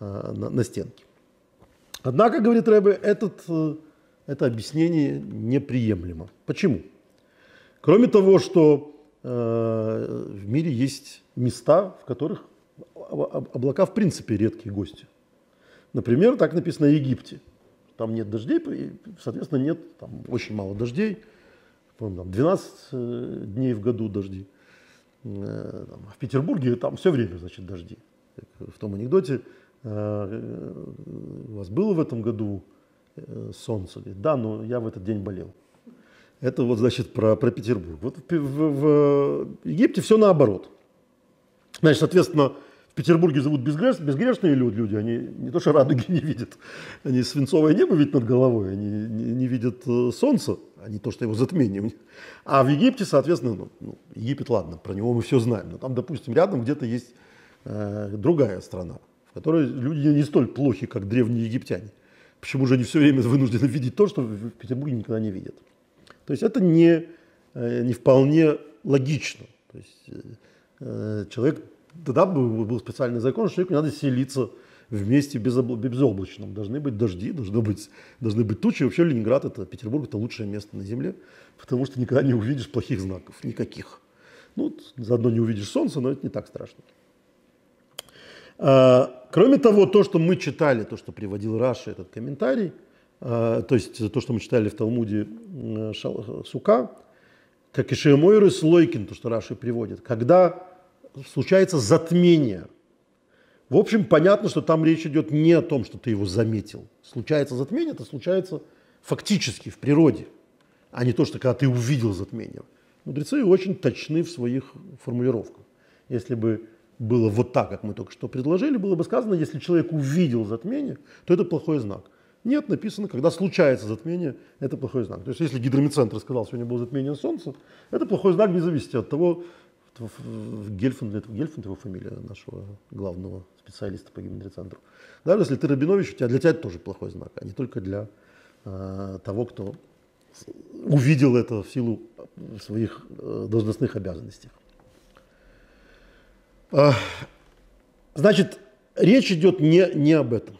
э, на, на стенке. Однако, говорит Рэбе, этот, э, это объяснение неприемлемо. Почему? Кроме того, что э, в мире есть места, в которых облака в принципе редкие гости – Например, так написано в Египте. Там нет дождей, соответственно, нет, там очень мало дождей. Там 12 э, дней в году дожди. Э, в Петербурге там все время, значит, дожди. В том анекдоте, э, у вас было в этом году солнце? Да, но я в этот день болел. Это вот, значит, про, про Петербург. Вот в, в, в Египте все наоборот. Значит, соответственно, Петербурге живут безгреш, безгрешные люди, они не то что радуги не видят, они свинцовое небо видят над головой, они не, не видят э, солнца, а не то, что его затмение. А в Египте, соответственно, ну, ну, Египет, ладно, про него мы все знаем, но там, допустим, рядом где-то есть э, другая страна, в которой люди не столь плохи, как древние египтяне. Почему же они все время вынуждены видеть то, что в Петербурге никогда не видят? То есть это не, э, не вполне логично. То есть э, э человек тогда был, специальный закон, что человеку надо селиться вместе безоблачном. Должны быть дожди, должны быть, должны быть тучи. Вообще Ленинград, это Петербург, это лучшее место на Земле, потому что никогда не увидишь плохих знаков, никаких. Ну, заодно не увидишь солнце, но это не так страшно. А, кроме того, то, что мы читали, то, что приводил Раша, этот комментарий, а, то есть то, что мы читали в Талмуде Сука, как и Шеемойры Слойкин, то, что Раши приводит, когда случается затмение. В общем, понятно, что там речь идет не о том, что ты его заметил. Случается затмение, это случается фактически в природе, а не то, что когда ты увидел затмение. Мудрецы очень точны в своих формулировках. Если бы было вот так, как мы только что предложили, было бы сказано, если человек увидел затмение, то это плохой знак. Нет, написано, когда случается затмение, это плохой знак. То есть если гидромедцентр сказал, сегодня было затмение Солнца, это плохой знак, не зависит от того, Гельфанд, это Гельфанд его фамилия, нашего главного специалиста по гидроцентру. Даже если ты Рабинович, у тебя для тебя это тоже плохой знак, а не только для э, того, кто увидел это в силу своих э, должностных обязанностей. Э, значит, речь идет не, не об этом.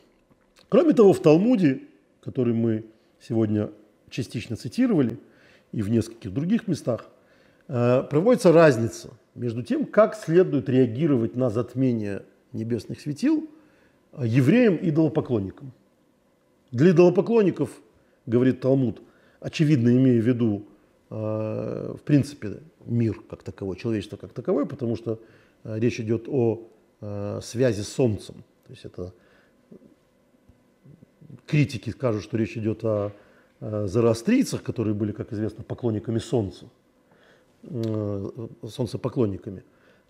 Кроме того, в Талмуде, который мы сегодня частично цитировали, и в нескольких других местах, э, проводится разница между тем, как следует реагировать на затмение небесных светил евреям и идолопоклонникам. Для идолопоклонников, говорит Талмуд, очевидно имея в виду, э, в принципе, мир как таковой, человечество как таковое, потому что э, речь идет о э, связи с Солнцем. То есть это критики скажут, что речь идет о зороастрийцах, которые были, как известно, поклонниками Солнца. Э, солнцепоклонниками.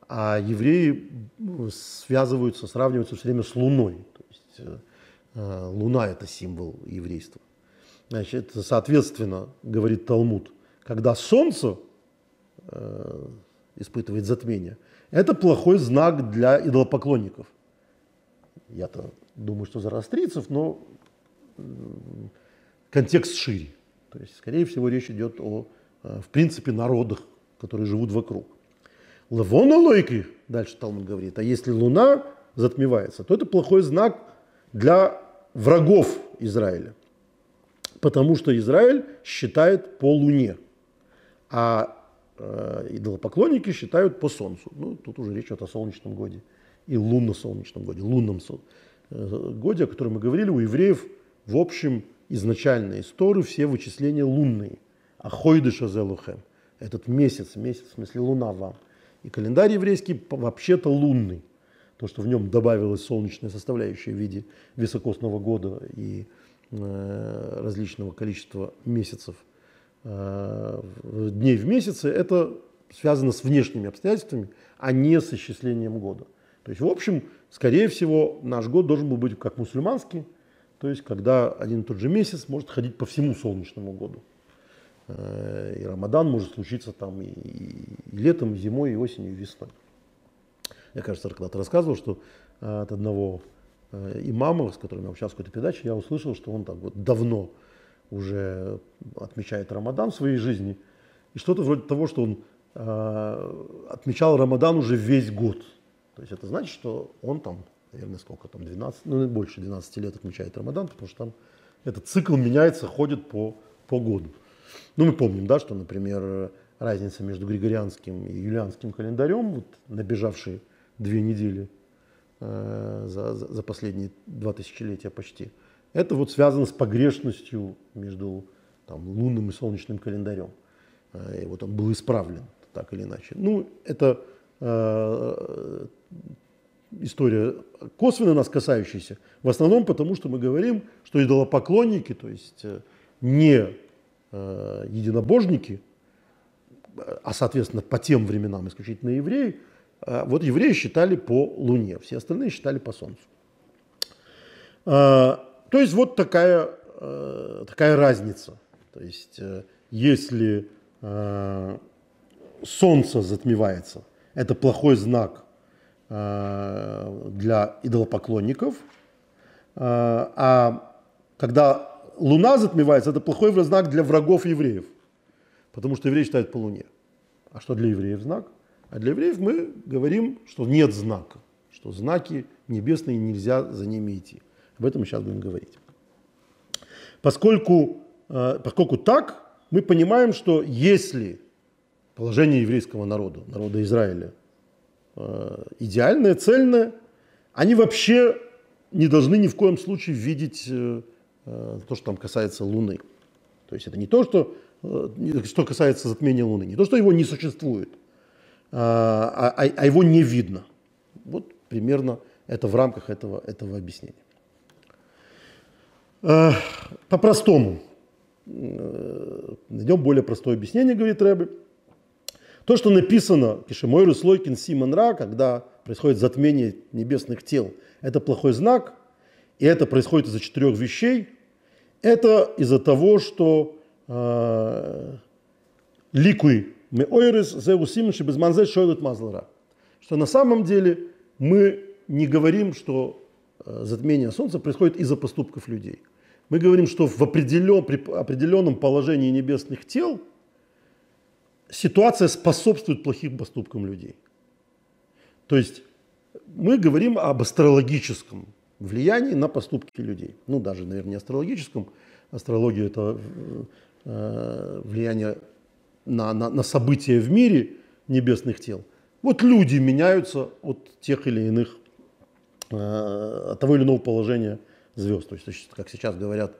А евреи связываются, сравниваются все время с Луной. То есть э, э, Луна – это символ еврейства. Значит, соответственно, говорит Талмуд, когда Солнце испытывает затмение, это плохой знак для идолопоклонников. Я-то думаю, что зороастрийцев, но контекст шире. То есть, скорее всего, речь идет о, э, в принципе, народах, которые живут вокруг. Лавона лойки, дальше Талмуд говорит, а если луна затмевается, то это плохой знак для врагов Израиля. Потому что Израиль считает по луне, а э, идолопоклонники считают по солнцу. Ну, тут уже речь идет о солнечном годе и лунно-солнечном годе, лунном э, годе, о котором мы говорили, у евреев в общем изначальные истории все вычисления лунные. А хойдыша зелухем, этот месяц, месяц в смысле луна вам. И календарь еврейский вообще-то лунный. То, что в нем добавилась солнечная составляющая в виде високосного года и э, различного количества месяцев, э, дней в месяце, это связано с внешними обстоятельствами, а не с исчислением года. То есть, в общем, скорее всего, наш год должен был быть как мусульманский, то есть, когда один и тот же месяц может ходить по всему солнечному году. Э, и Рамадан может случиться там и, и летом, и зимой, и осенью, и весной. Я, кажется, когда-то рассказывал, что э, от одного э, имама, с которым я общался в какой-то передаче, я услышал, что он так вот давно уже отмечает Рамадан в своей жизни. И что-то вроде того, что он отмечал Рамадан уже весь год. То есть это значит, что он там, наверное, сколько там, 12, ну больше 12 лет отмечает Рамадан, потому что там этот цикл меняется, ходит по, по году. Ну, мы помним, да, что, например, разница между григорианским и юлианским календарем, вот набежавшие две недели э, за, за последние два тысячелетия почти, это вот связано с погрешностью между там, лунным и солнечным календарем. Э, и вот он был исправлен так или иначе. Ну, это э, история косвенно нас касающаяся, в основном потому, что мы говорим, что идолопоклонники, то есть э, не Э, единобожники, а соответственно по тем временам исключительно евреи, э, вот евреи считали по Луне, все остальные считали по Солнцу. Э, то есть вот такая, такая разница. То есть если Солнце затмевается, это плохой знак для идолопоклонников, а когда луна затмевается, это плохой знак для врагов евреев. Потому что евреи считают по луне. А что для евреев знак? А для евреев мы говорим, что нет знака, что знаки небесные нельзя за ними идти. Об этом мы сейчас будем говорить. Поскольку, э, поскольку так, мы понимаем, что если положение еврейского народа, народа Израиля, э, идеальное, цельное, они вообще не должны ни в коем случае видеть э, то, что там касается Луны. То есть это не то, что, э, что касается затмения Луны, не то, что его не существует, а, а, а его не видно. Вот примерно это в рамках этого, этого объяснения. Э, по-простому. Найдем более простое объяснение, говорит Рэбе. То, что написано Кишемойру Слойкин Симон Ра, когда происходит затмение небесных тел, это плохой знак, и это происходит из-за четырех вещей. Это из-за того, что э, ликуй мы ойрес зеусимши без манзе шойлет мазлара. Что на самом деле мы не говорим, что э, затмение Солнца происходит из-за поступков людей. Мы говорим, что в определен, при определенном положении небесных тел ситуация способствует плохим поступкам людей. То есть мы говорим об астрологическом влиянии на поступки людей. Ну, даже, наверное, не астрологическом. Астрология – это э, влияние на, на, на события в мире небесных тел. Вот люди меняются от тех или иных, э, от того или иного положения звезд. То есть, как сейчас говорят,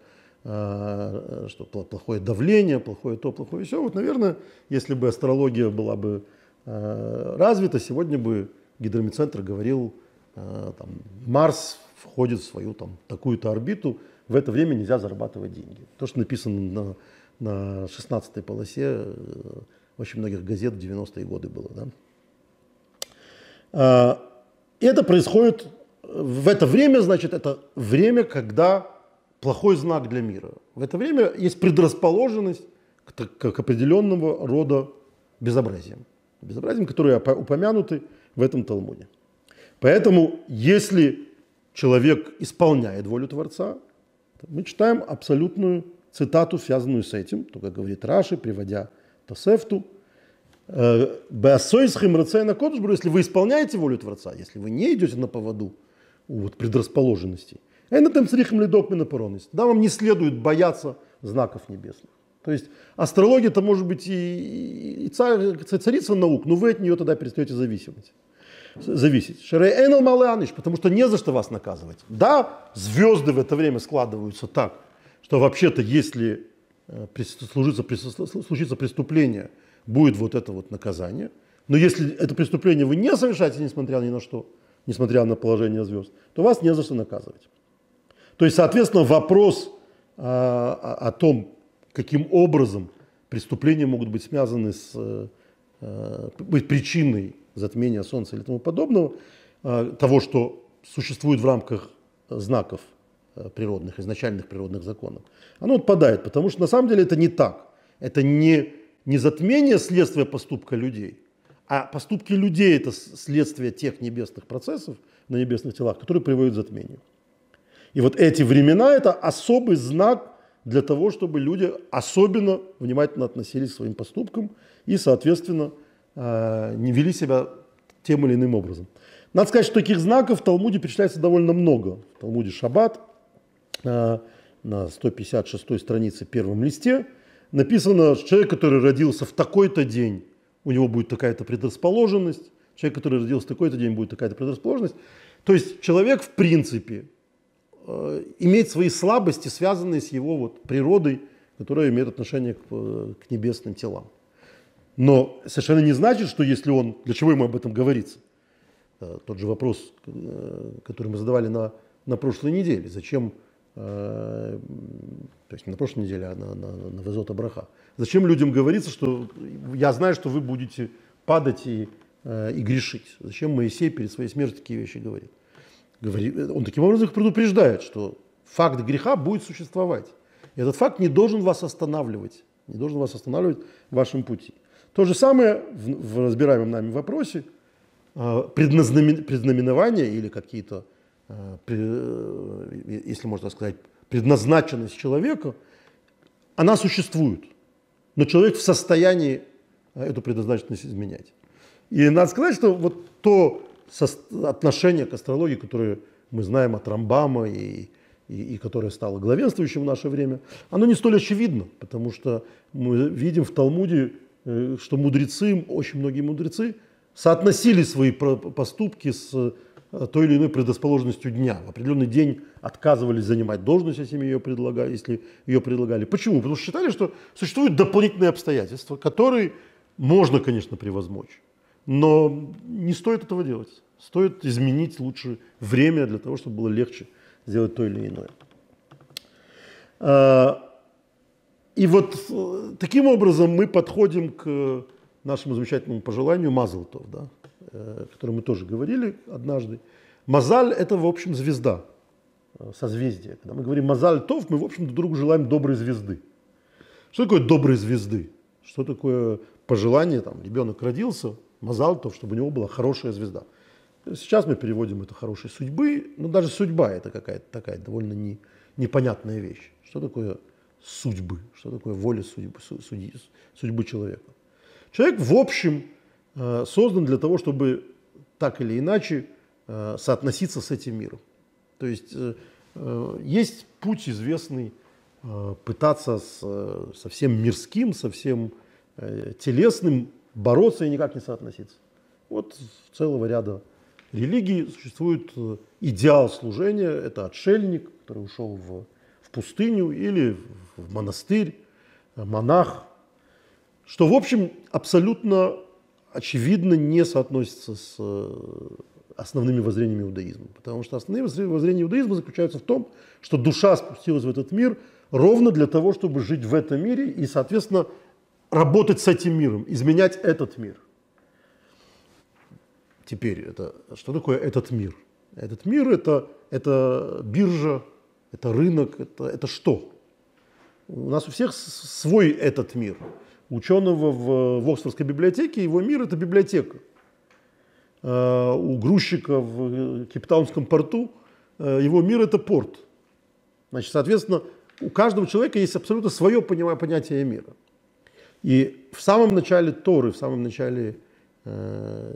э, что плохое давление, плохое то, плохое все. Вот, наверное, если бы астрология была бы э, развита, сегодня бы гидромедцентр говорил, э, там, Марс входит в свою там такую-то орбиту, в это время нельзя зарабатывать деньги. То, что написано на, на 16-й полосе э, очень многих газет в 90-е годы было. Да? А, и это происходит в это время, значит, это время, когда плохой знак для мира. В это время есть предрасположенность к, к определенного рода безобразиям. Безобразиям, которые упомянуты в этом Талмуде. Поэтому, если человек исполняет волю Творца, мы читаем абсолютную цитату, связанную с этим, то, как говорит Раши, приводя Тосефту. «Э, Беасойсхим рацейна кодшбру, если вы исполняете волю Творца, если вы не идете на поводу у вот предрасположенностей, это там срихм ледок минопоронность. Да, вам не следует бояться знаков небесных. То есть астрология это может быть и, и царица наук, но вы от нее тогда перестаете зависеть. Зависеть. Шерей маланыш, потому что не за что вас наказывать. Да, звезды в это время складываются так, что вообще-то если э, случится, случится преступление, будет вот это вот наказание. Но если это преступление вы не совершаете, несмотря ни на что, несмотря на положение звезд, то вас не за что наказывать. То есть, соответственно, вопрос а, о, о том, каким образом преступления могут быть связаны с э, быть причиной затмения Солнца или тому подобного, э, того, что существует в рамках знаков э, природных, изначальных природных законов, оно отпадает, потому что на самом деле это не так. Это не, не затмение следствия поступка людей, а поступки людей это следствие тех небесных процессов на небесных телах, которые приводят к затмению. И вот эти времена – это особый знак для того, чтобы люди особенно внимательно относились к своим поступкам и, соответственно, э, не вели себя тем или иным образом. Надо сказать, что таких знаков в Талмуде перечисляется довольно много. В Талмуде Шаббат э, на 156 странице первом листе написано, что человек, который родился в такой-то день, у него будет такая-то предрасположенность, человек, который родился в такой-то день, будет такая-то предрасположенность. То есть человек, в принципе, Э, иметь свои слабости, связанные с его вот природой, которая имеет отношение к, э, к небесным телам. Но совершенно не значит, что если он, для чего ему об этом говорится? Э, тот же вопрос, который мы задавали на, на прошлой неделе. Зачем, то есть не на прошлой неделе, а на, на, на Везот Абраха. Зачем людям говорится, что я знаю, что вы будете падать и, и грешить? Зачем Моисей перед своей смертью такие вещи говорит? Он таким образом их предупреждает, что факт греха будет существовать. И этот факт не должен вас останавливать, не должен вас останавливать в вашем пути. То же самое в, в разбираемом нами вопросе а, предназнаменование или какие-то, а, э, если можно сказать, предназначенность человека, она существует. Но человек в состоянии а, эту предназначенность изменять. И надо сказать, что вот то отношение к астрологии, которое мы знаем от Рамбама и, и, и которое стало главенствующим в наше время, оно не столь очевидно, потому что мы видим в Талмуде, э, что мудрецы, очень многие мудрецы, соотносили свои поступки с э, той или иной предрасположенностью дня. В определенный день отказывались занимать должность, если ее предлагали. Если ее предлагали. Почему? Потому что считали, что существуют дополнительные обстоятельства, которые можно, конечно, превозмочь. Но не стоит этого делать. Стоит изменить лучше время для того, чтобы было легче сделать то или иное. А, и вот э, таким образом мы подходим к нашему замечательному пожеланию Мазлтов, да, э, о котором мы тоже говорили однажды. Мазаль – это, в общем, звезда, э, созвездие. Когда мы говорим Мазаль Тов, мы, в общем, друг другу желаем доброй звезды. Что такое доброй звезды? Что такое пожелание, там, ребенок родился – Мазалтов, чтобы у него была хорошая звезда. Сейчас мы переводим это хорошей судьбы, но даже судьба это какая-то такая довольно не, непонятная вещь. Что такое судьбы? Что такое воля судьбы, судьбы, судьбы человека? Человек, в общем, э, создан для того, чтобы так или иначе э, соотноситься с этим миром. То есть э, есть путь известный пытаться с, со всем мирским, со всем телесным бороться и никак не соотноситься. Вот целого ряда религий существует э, идеал служения, это отшельник, который ушел в, в пустыню или в монастырь, э, монах, что, в общем, абсолютно очевидно не соотносится с э, основными воззрениями иудаизма. Потому что основные воззрения иудаизма заключаются в том, что душа спустилась в этот мир ровно для того, чтобы жить в этом мире и, соответственно, работать с этим миром, изменять этот мир. Теперь, это, что такое этот мир? Этот мир это, это биржа, это рынок, это, это что? У нас у всех свой этот мир. У ученого в, в Оксфордской библиотеке его мир это библиотека. А у грузчика в Кейптаунском порту э, его мир это порт. Значит, соответственно, у каждого человека есть абсолютно свое понятие мира. И в самом начале Торы, в самом начале э,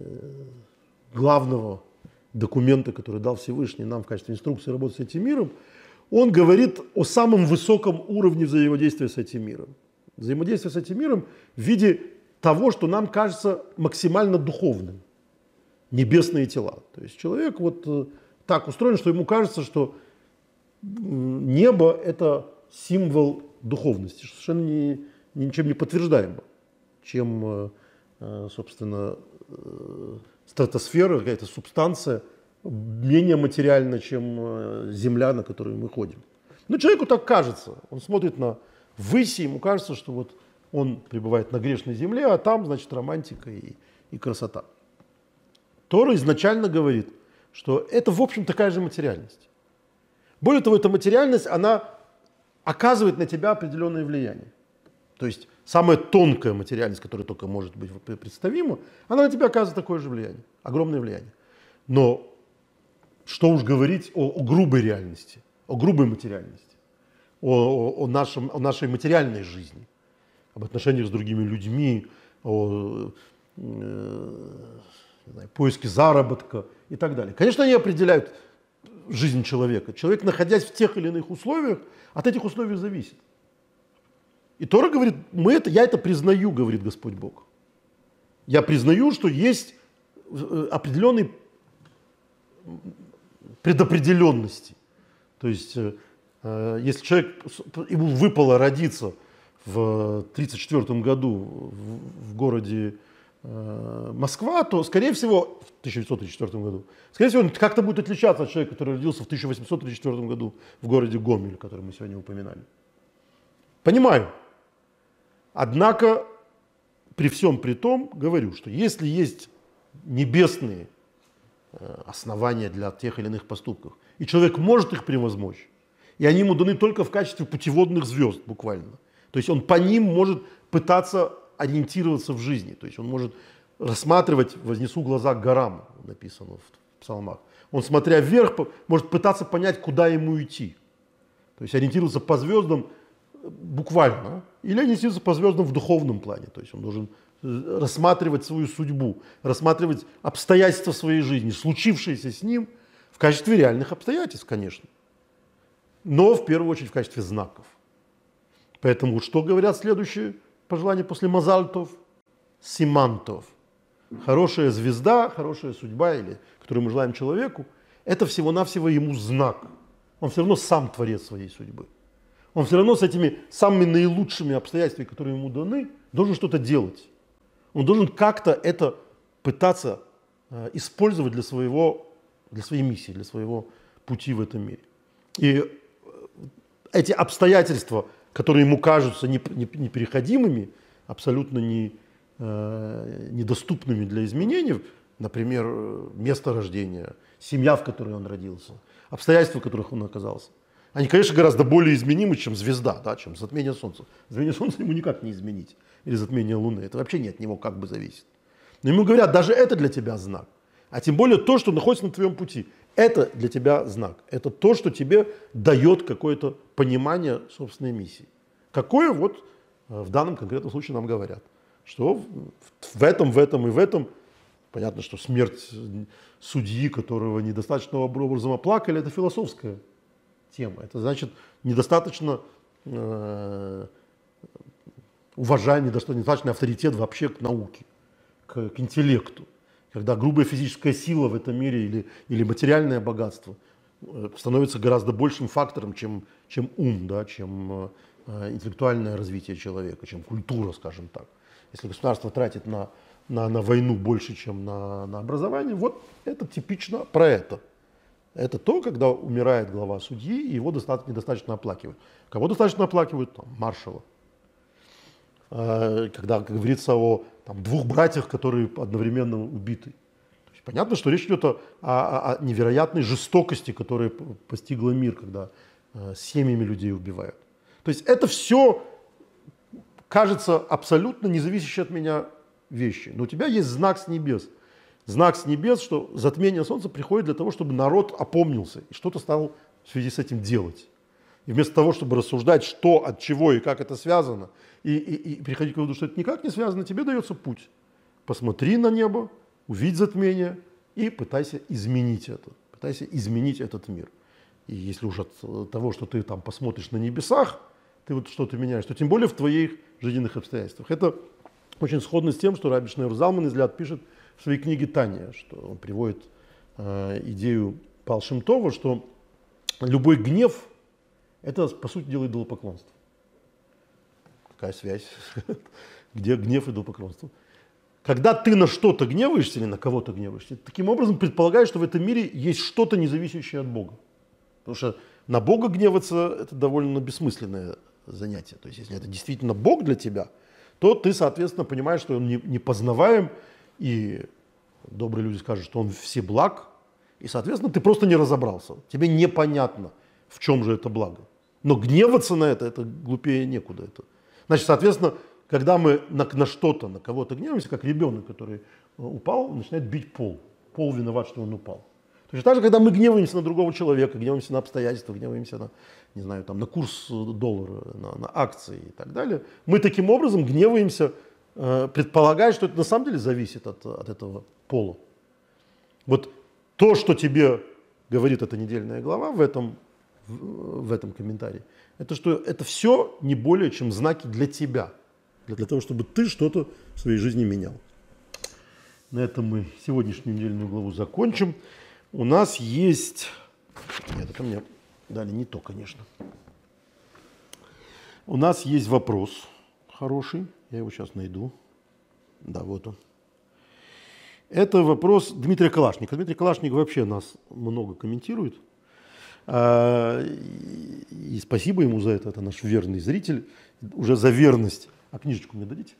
главного документа, который дал Всевышний нам в качестве инструкции работать с этим миром, он говорит о самом высоком уровне взаимодействия с этим миром. Взаимодействие с этим миром в виде того, что нам кажется максимально духовным. Небесные тела. То есть человек вот э, так устроен, что ему кажется, что небо – это символ духовности, совершенно не, ничем не подтверждаемо, чем, э, э, собственно, стратосфера, какая-то субстанция менее материальна, чем земля, на которую мы ходим. Но человеку так кажется. Он смотрит на выси, ему кажется, что вот он пребывает на грешной земле, а там, значит, романтика и, и красота. Тора изначально говорит, что это, в общем, такая же материальность. Более того, эта материальность, она оказывает на тебя определенное влияние. То есть самая тонкая материальность, которая только может быть представима, она на тебя оказывает такое же влияние, огромное влияние. Но что уж говорить о, о грубой реальности, о грубой материальности, о, о, о, нашем, о нашей материальной жизни об отношениях с другими людьми, о э, знаю, поиске заработка и так далее. Конечно, они определяют жизнь человека. Человек, находясь в тех или иных условиях, от этих условий зависит. И Тора говорит, мы это, я это признаю, говорит Господь Бог. Я признаю, что есть э, определенные предопределенности. То есть, э, э, если человек, ему выпало родиться в 1934 году в, городе Москва, то, скорее всего, в 1934 году, скорее всего, он как-то будет отличаться от человека, который родился в 1834 году в городе Гомель, который мы сегодня упоминали. Понимаю. Однако, при всем при том, говорю, что если есть небесные э, основания для тех или иных поступков, и человек может их превозмочь, и они ему даны только в качестве путеводных звезд буквально – то есть он по ним может пытаться ориентироваться в жизни. То есть он может рассматривать, вознесу глаза к горам, написано в псалмах. Он, смотря вверх, может пытаться понять, куда ему идти. То есть ориентироваться по звездам буквально, или ориентироваться по звездам в духовном плане. То есть он должен э, рассматривать свою судьбу, рассматривать обстоятельства своей жизни, случившиеся с ним в качестве реальных обстоятельств, конечно. Но в первую очередь в качестве знаков. Поэтому что говорят следующие пожелания после Мазальтов? Симантов. Хорошая звезда, хорошая судьба, или, которую мы желаем человеку, это всего-навсего ему знак. Он все равно сам творец своей судьбы. Он все равно с этими самыми наилучшими обстоятельствами, которые ему даны, должен что-то делать. Он должен как-то это пытаться э, использовать для, своего, для своей миссии, для своего пути в этом мире. И э, эти обстоятельства, которые ему кажутся непереходимыми, абсолютно не, э, недоступными для изменений, например, место рождения, семья, в которой он родился, обстоятельства, в которых он оказался. Они, конечно, гораздо более изменимы, чем звезда, да, чем затмение Солнца. Затмение Солнца ему никак не изменить. Или затмение Луны. Это вообще не от него как бы зависит. Но ему говорят, даже это для тебя знак. А тем более то, что находится на твоем пути. Это для тебя знак. Это то, что тебе дает какое-то понимание собственной миссии. Какое вот э, в данном конкретном случае нам говорят. Что в этом, в этом и в этом, понятно, что смерть судьи, которого недостаточно образом оплакали, это философская тема. Это значит недостаточно э, уважаемый, недостаточно авторитет вообще к науке, к, к интеллекту когда грубая физическая сила в этом мире или, или материальное богатство э, становится гораздо большим фактором, чем, чем ум, да, чем э, интеллектуальное развитие человека, чем культура, скажем так. Если государство тратит на, на, на войну больше, чем на, на образование, вот это типично про это. Это то, когда умирает глава судьи, и его достаточно, недостаточно оплакивают. Кого достаточно оплакивают? Там, маршала. Э, когда говорится о там, двух братьях, которые одновременно убиты. Понятно, что речь идет о, о, о невероятной жестокости, которая постигла мир, когда э, семьями людей убивают. То есть это все кажется абсолютно независящие от меня вещи. Но у тебя есть знак с небес. Знак с небес, что затмение солнца приходит для того, чтобы народ опомнился и что-то стал в связи с этим делать. И вместо того, чтобы рассуждать, что, от чего и как это связано, и, и, и приходить к выводу, что это никак не связано, тебе дается путь. Посмотри на небо, увидь затмение и пытайся изменить это. Пытайся изменить этот мир. И если уж от того, что ты там посмотришь на небесах, ты вот что-то меняешь, то тем более в твоих жизненных обстоятельствах. Это очень сходно с тем, что Раби Шнeur Залман изляд пишет в своей книге «Таня», что он приводит э, идею Пал Шимтова, что любой гнев – это, по сути дела, идолопоклонство. Какая связь? (laughs) Где гнев и идолопоклонство? Когда ты на что-то гневаешься или на кого-то гневаешься, таким образом предполагаешь, что в этом мире есть что-то, не зависящее от Бога. Потому что на Бога гневаться – это довольно бессмысленное занятие. То есть, если это действительно Бог для тебя, то ты, соответственно, понимаешь, что Он не познаваем, и добрые люди скажут, что Он всеблаг, и, соответственно, ты просто не разобрался. Тебе непонятно, в чем же это благо. Но гневаться на это, это глупее некуда. Это. Значит, соответственно, когда мы на, на что-то, на кого-то гневаемся, как ребенок, который э, упал, начинает бить пол. Пол виноват, что он упал. Точно так же, когда мы гневаемся на другого человека, гневаемся на обстоятельства, гневаемся на, не знаю, там, на курс доллара, на, на акции и так далее, мы таким образом гневаемся, э, предполагая, что это на самом деле зависит от, от этого пола. Вот то, что тебе говорит эта недельная глава в этом, в, в этом комментарии, это что это все не более чем знаки для тебя, для, для того, чтобы ты что-то в своей жизни менял. На этом мы сегодняшнюю недельную главу закончим. У нас есть... Нет, это мне дали не то, конечно. У нас есть вопрос хороший. Я его сейчас найду. Да, вот он. Это вопрос Дмитрия Калашника. Дмитрий Калашник вообще нас много комментирует. А, и спасибо ему за это. Это наш верный зритель. Уже за верность. А книжечку мне дадите?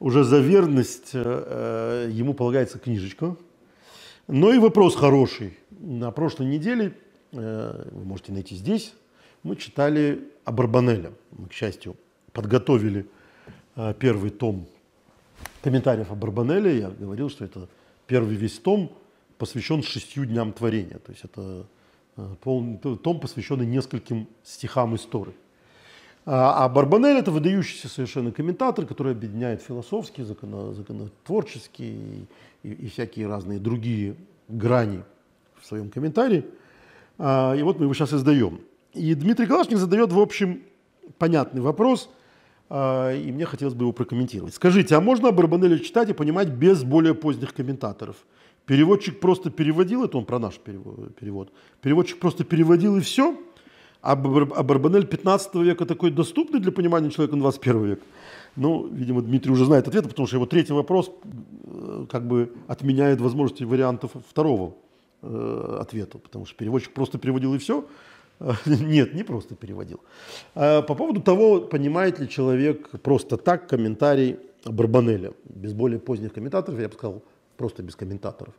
Уже за верность э, ему полагается книжечка но и вопрос хороший. На прошлой неделе, э, вы можете найти здесь, мы читали о Барбанеле. Мы, к счастью, подготовили э, первый том комментариев о Барбанеле. Я говорил, что это первый весь том посвящен шестью дням творения. То есть это полный том, посвященный нескольким стихам истории. А, а Барбанель это выдающийся совершенно комментатор, который объединяет философские, законо, законотворческие и, и всякие разные другие грани в своем комментарии. А, и вот мы его сейчас издаем. И Дмитрий Калашник задает, в общем, понятный вопрос, а, и мне хотелось бы его прокомментировать. Скажите, а можно Барбанеля читать и понимать без более поздних комментаторов? Переводчик просто переводил, это он про наш перевод, переводчик просто переводил и все – а Барбанель 15 века такой доступный для понимания человека на 21 век? Ну, видимо, Дмитрий уже знает ответ, потому что его третий вопрос э, как бы отменяет возможности вариантов второго э, ответа, потому что переводчик просто переводил и все. (laughs) Нет, не просто переводил. А по поводу того, понимает ли человек просто так комментарий Барбанеля, без более поздних комментаторов, я бы сказал, просто без комментаторов.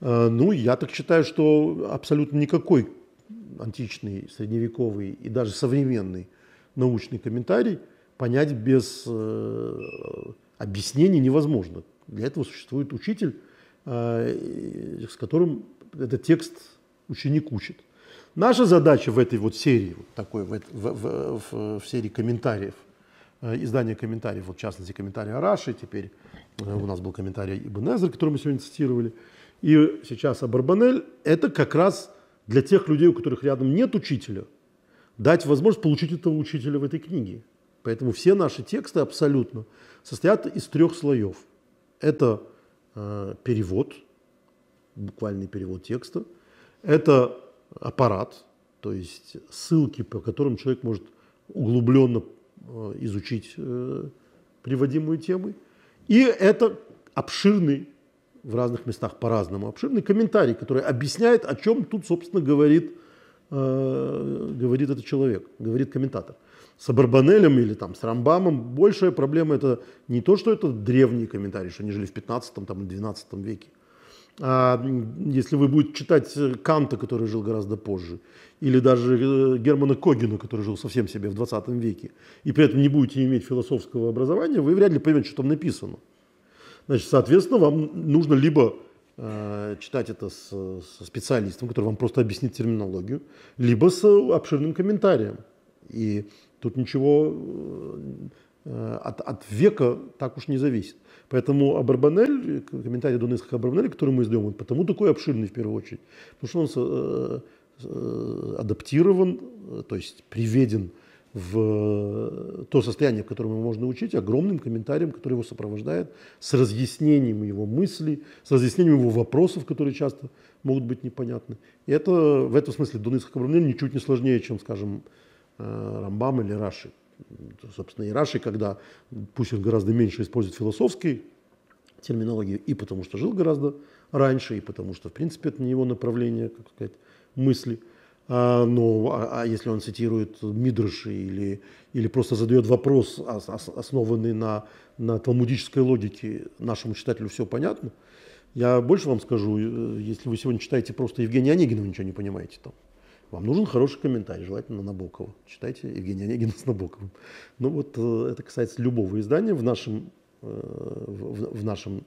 Э, ну, я так считаю, что абсолютно никакой античный, средневековый и даже современный научный комментарий понять без э, объяснений невозможно. Для этого существует учитель, э, с которым этот текст ученик учит. Наша задача в этой вот серии, вот такой, в, в, в, в серии комментариев, э, издания комментариев, вот в частности комментарий Араши, теперь э, у нас был комментарий Ибн Эзер, который мы сегодня цитировали, и сейчас Абарбанель, это как раз для тех людей, у которых рядом нет учителя, дать возможность получить этого учителя в этой книге. Поэтому все наши тексты абсолютно состоят из трех слоев. Это э, перевод, буквальный перевод текста, это аппарат, то есть ссылки, по которым человек может углубленно э, изучить э, приводимые темы, и это обширный в разных местах по-разному, обширный комментарий, который объясняет, о чем тут, собственно, говорит, э, говорит этот человек, говорит комментатор. С Абарбанелем или там, с Рамбамом большая проблема это не то, что это древние комментарии, что они жили в 15 там, 12 веке. А если вы будете читать Канта, который жил гораздо позже, или даже э, Германа Когена, который жил совсем себе в 20 веке, и при этом не будете иметь философского образования, вы вряд ли поймете, что там написано. Значит, соответственно, вам нужно либо э, читать это с, со специалистом, который вам просто объяснит терминологию, либо с обширным комментарием. И тут ничего э, от, от века так уж не зависит. Поэтому Абарбанель, комментарий Донецкого Абарбанеля, который мы издаем, он потому такой обширный в первую очередь, потому что он э, э, адаптирован, то есть приведен в то состояние, в котором его можно учить, огромным комментарием, который его сопровождает, с разъяснением его мыслей, с разъяснением его вопросов, которые часто могут быть непонятны. И это в этом смысле Дунайское Кабрамнель ничуть не сложнее, чем, скажем, э, Рамбам или Раши. Собственно, и Раши, когда пусть он гораздо меньше использует философской терминологии, и потому что жил гораздо раньше, и потому что, в принципе, это не его направление, как сказать, мысли – а, но а, а если он цитирует Мидрыши или, или просто задает вопрос, основанный на, на талмудической логике, нашему читателю все понятно, я больше вам скажу, э, если вы сегодня читаете просто Евгения Онегина, вы ничего не понимаете там. Вам нужен хороший комментарий, желательно Набокова. Читайте Евгения Онегина с Набоковым. Ну вот э, это касается любого издания в нашем, э, в, в нашем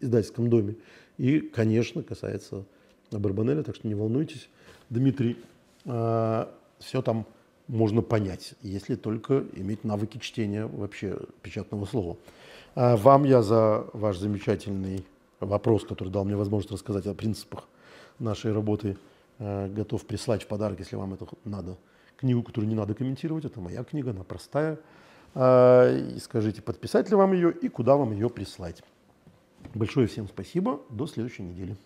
издательском доме. И, конечно, касается Барбанеля, так что не волнуйтесь. Дмитрий, все там можно понять, если только иметь навыки чтения вообще печатного слова. Вам я за ваш замечательный вопрос, который дал мне возможность рассказать о принципах нашей работы, готов прислать в подарок, если вам это надо, книгу, которую не надо комментировать. Это моя книга, она простая. И скажите, подписать ли вам ее и куда вам ее прислать. Большое всем спасибо. До следующей недели.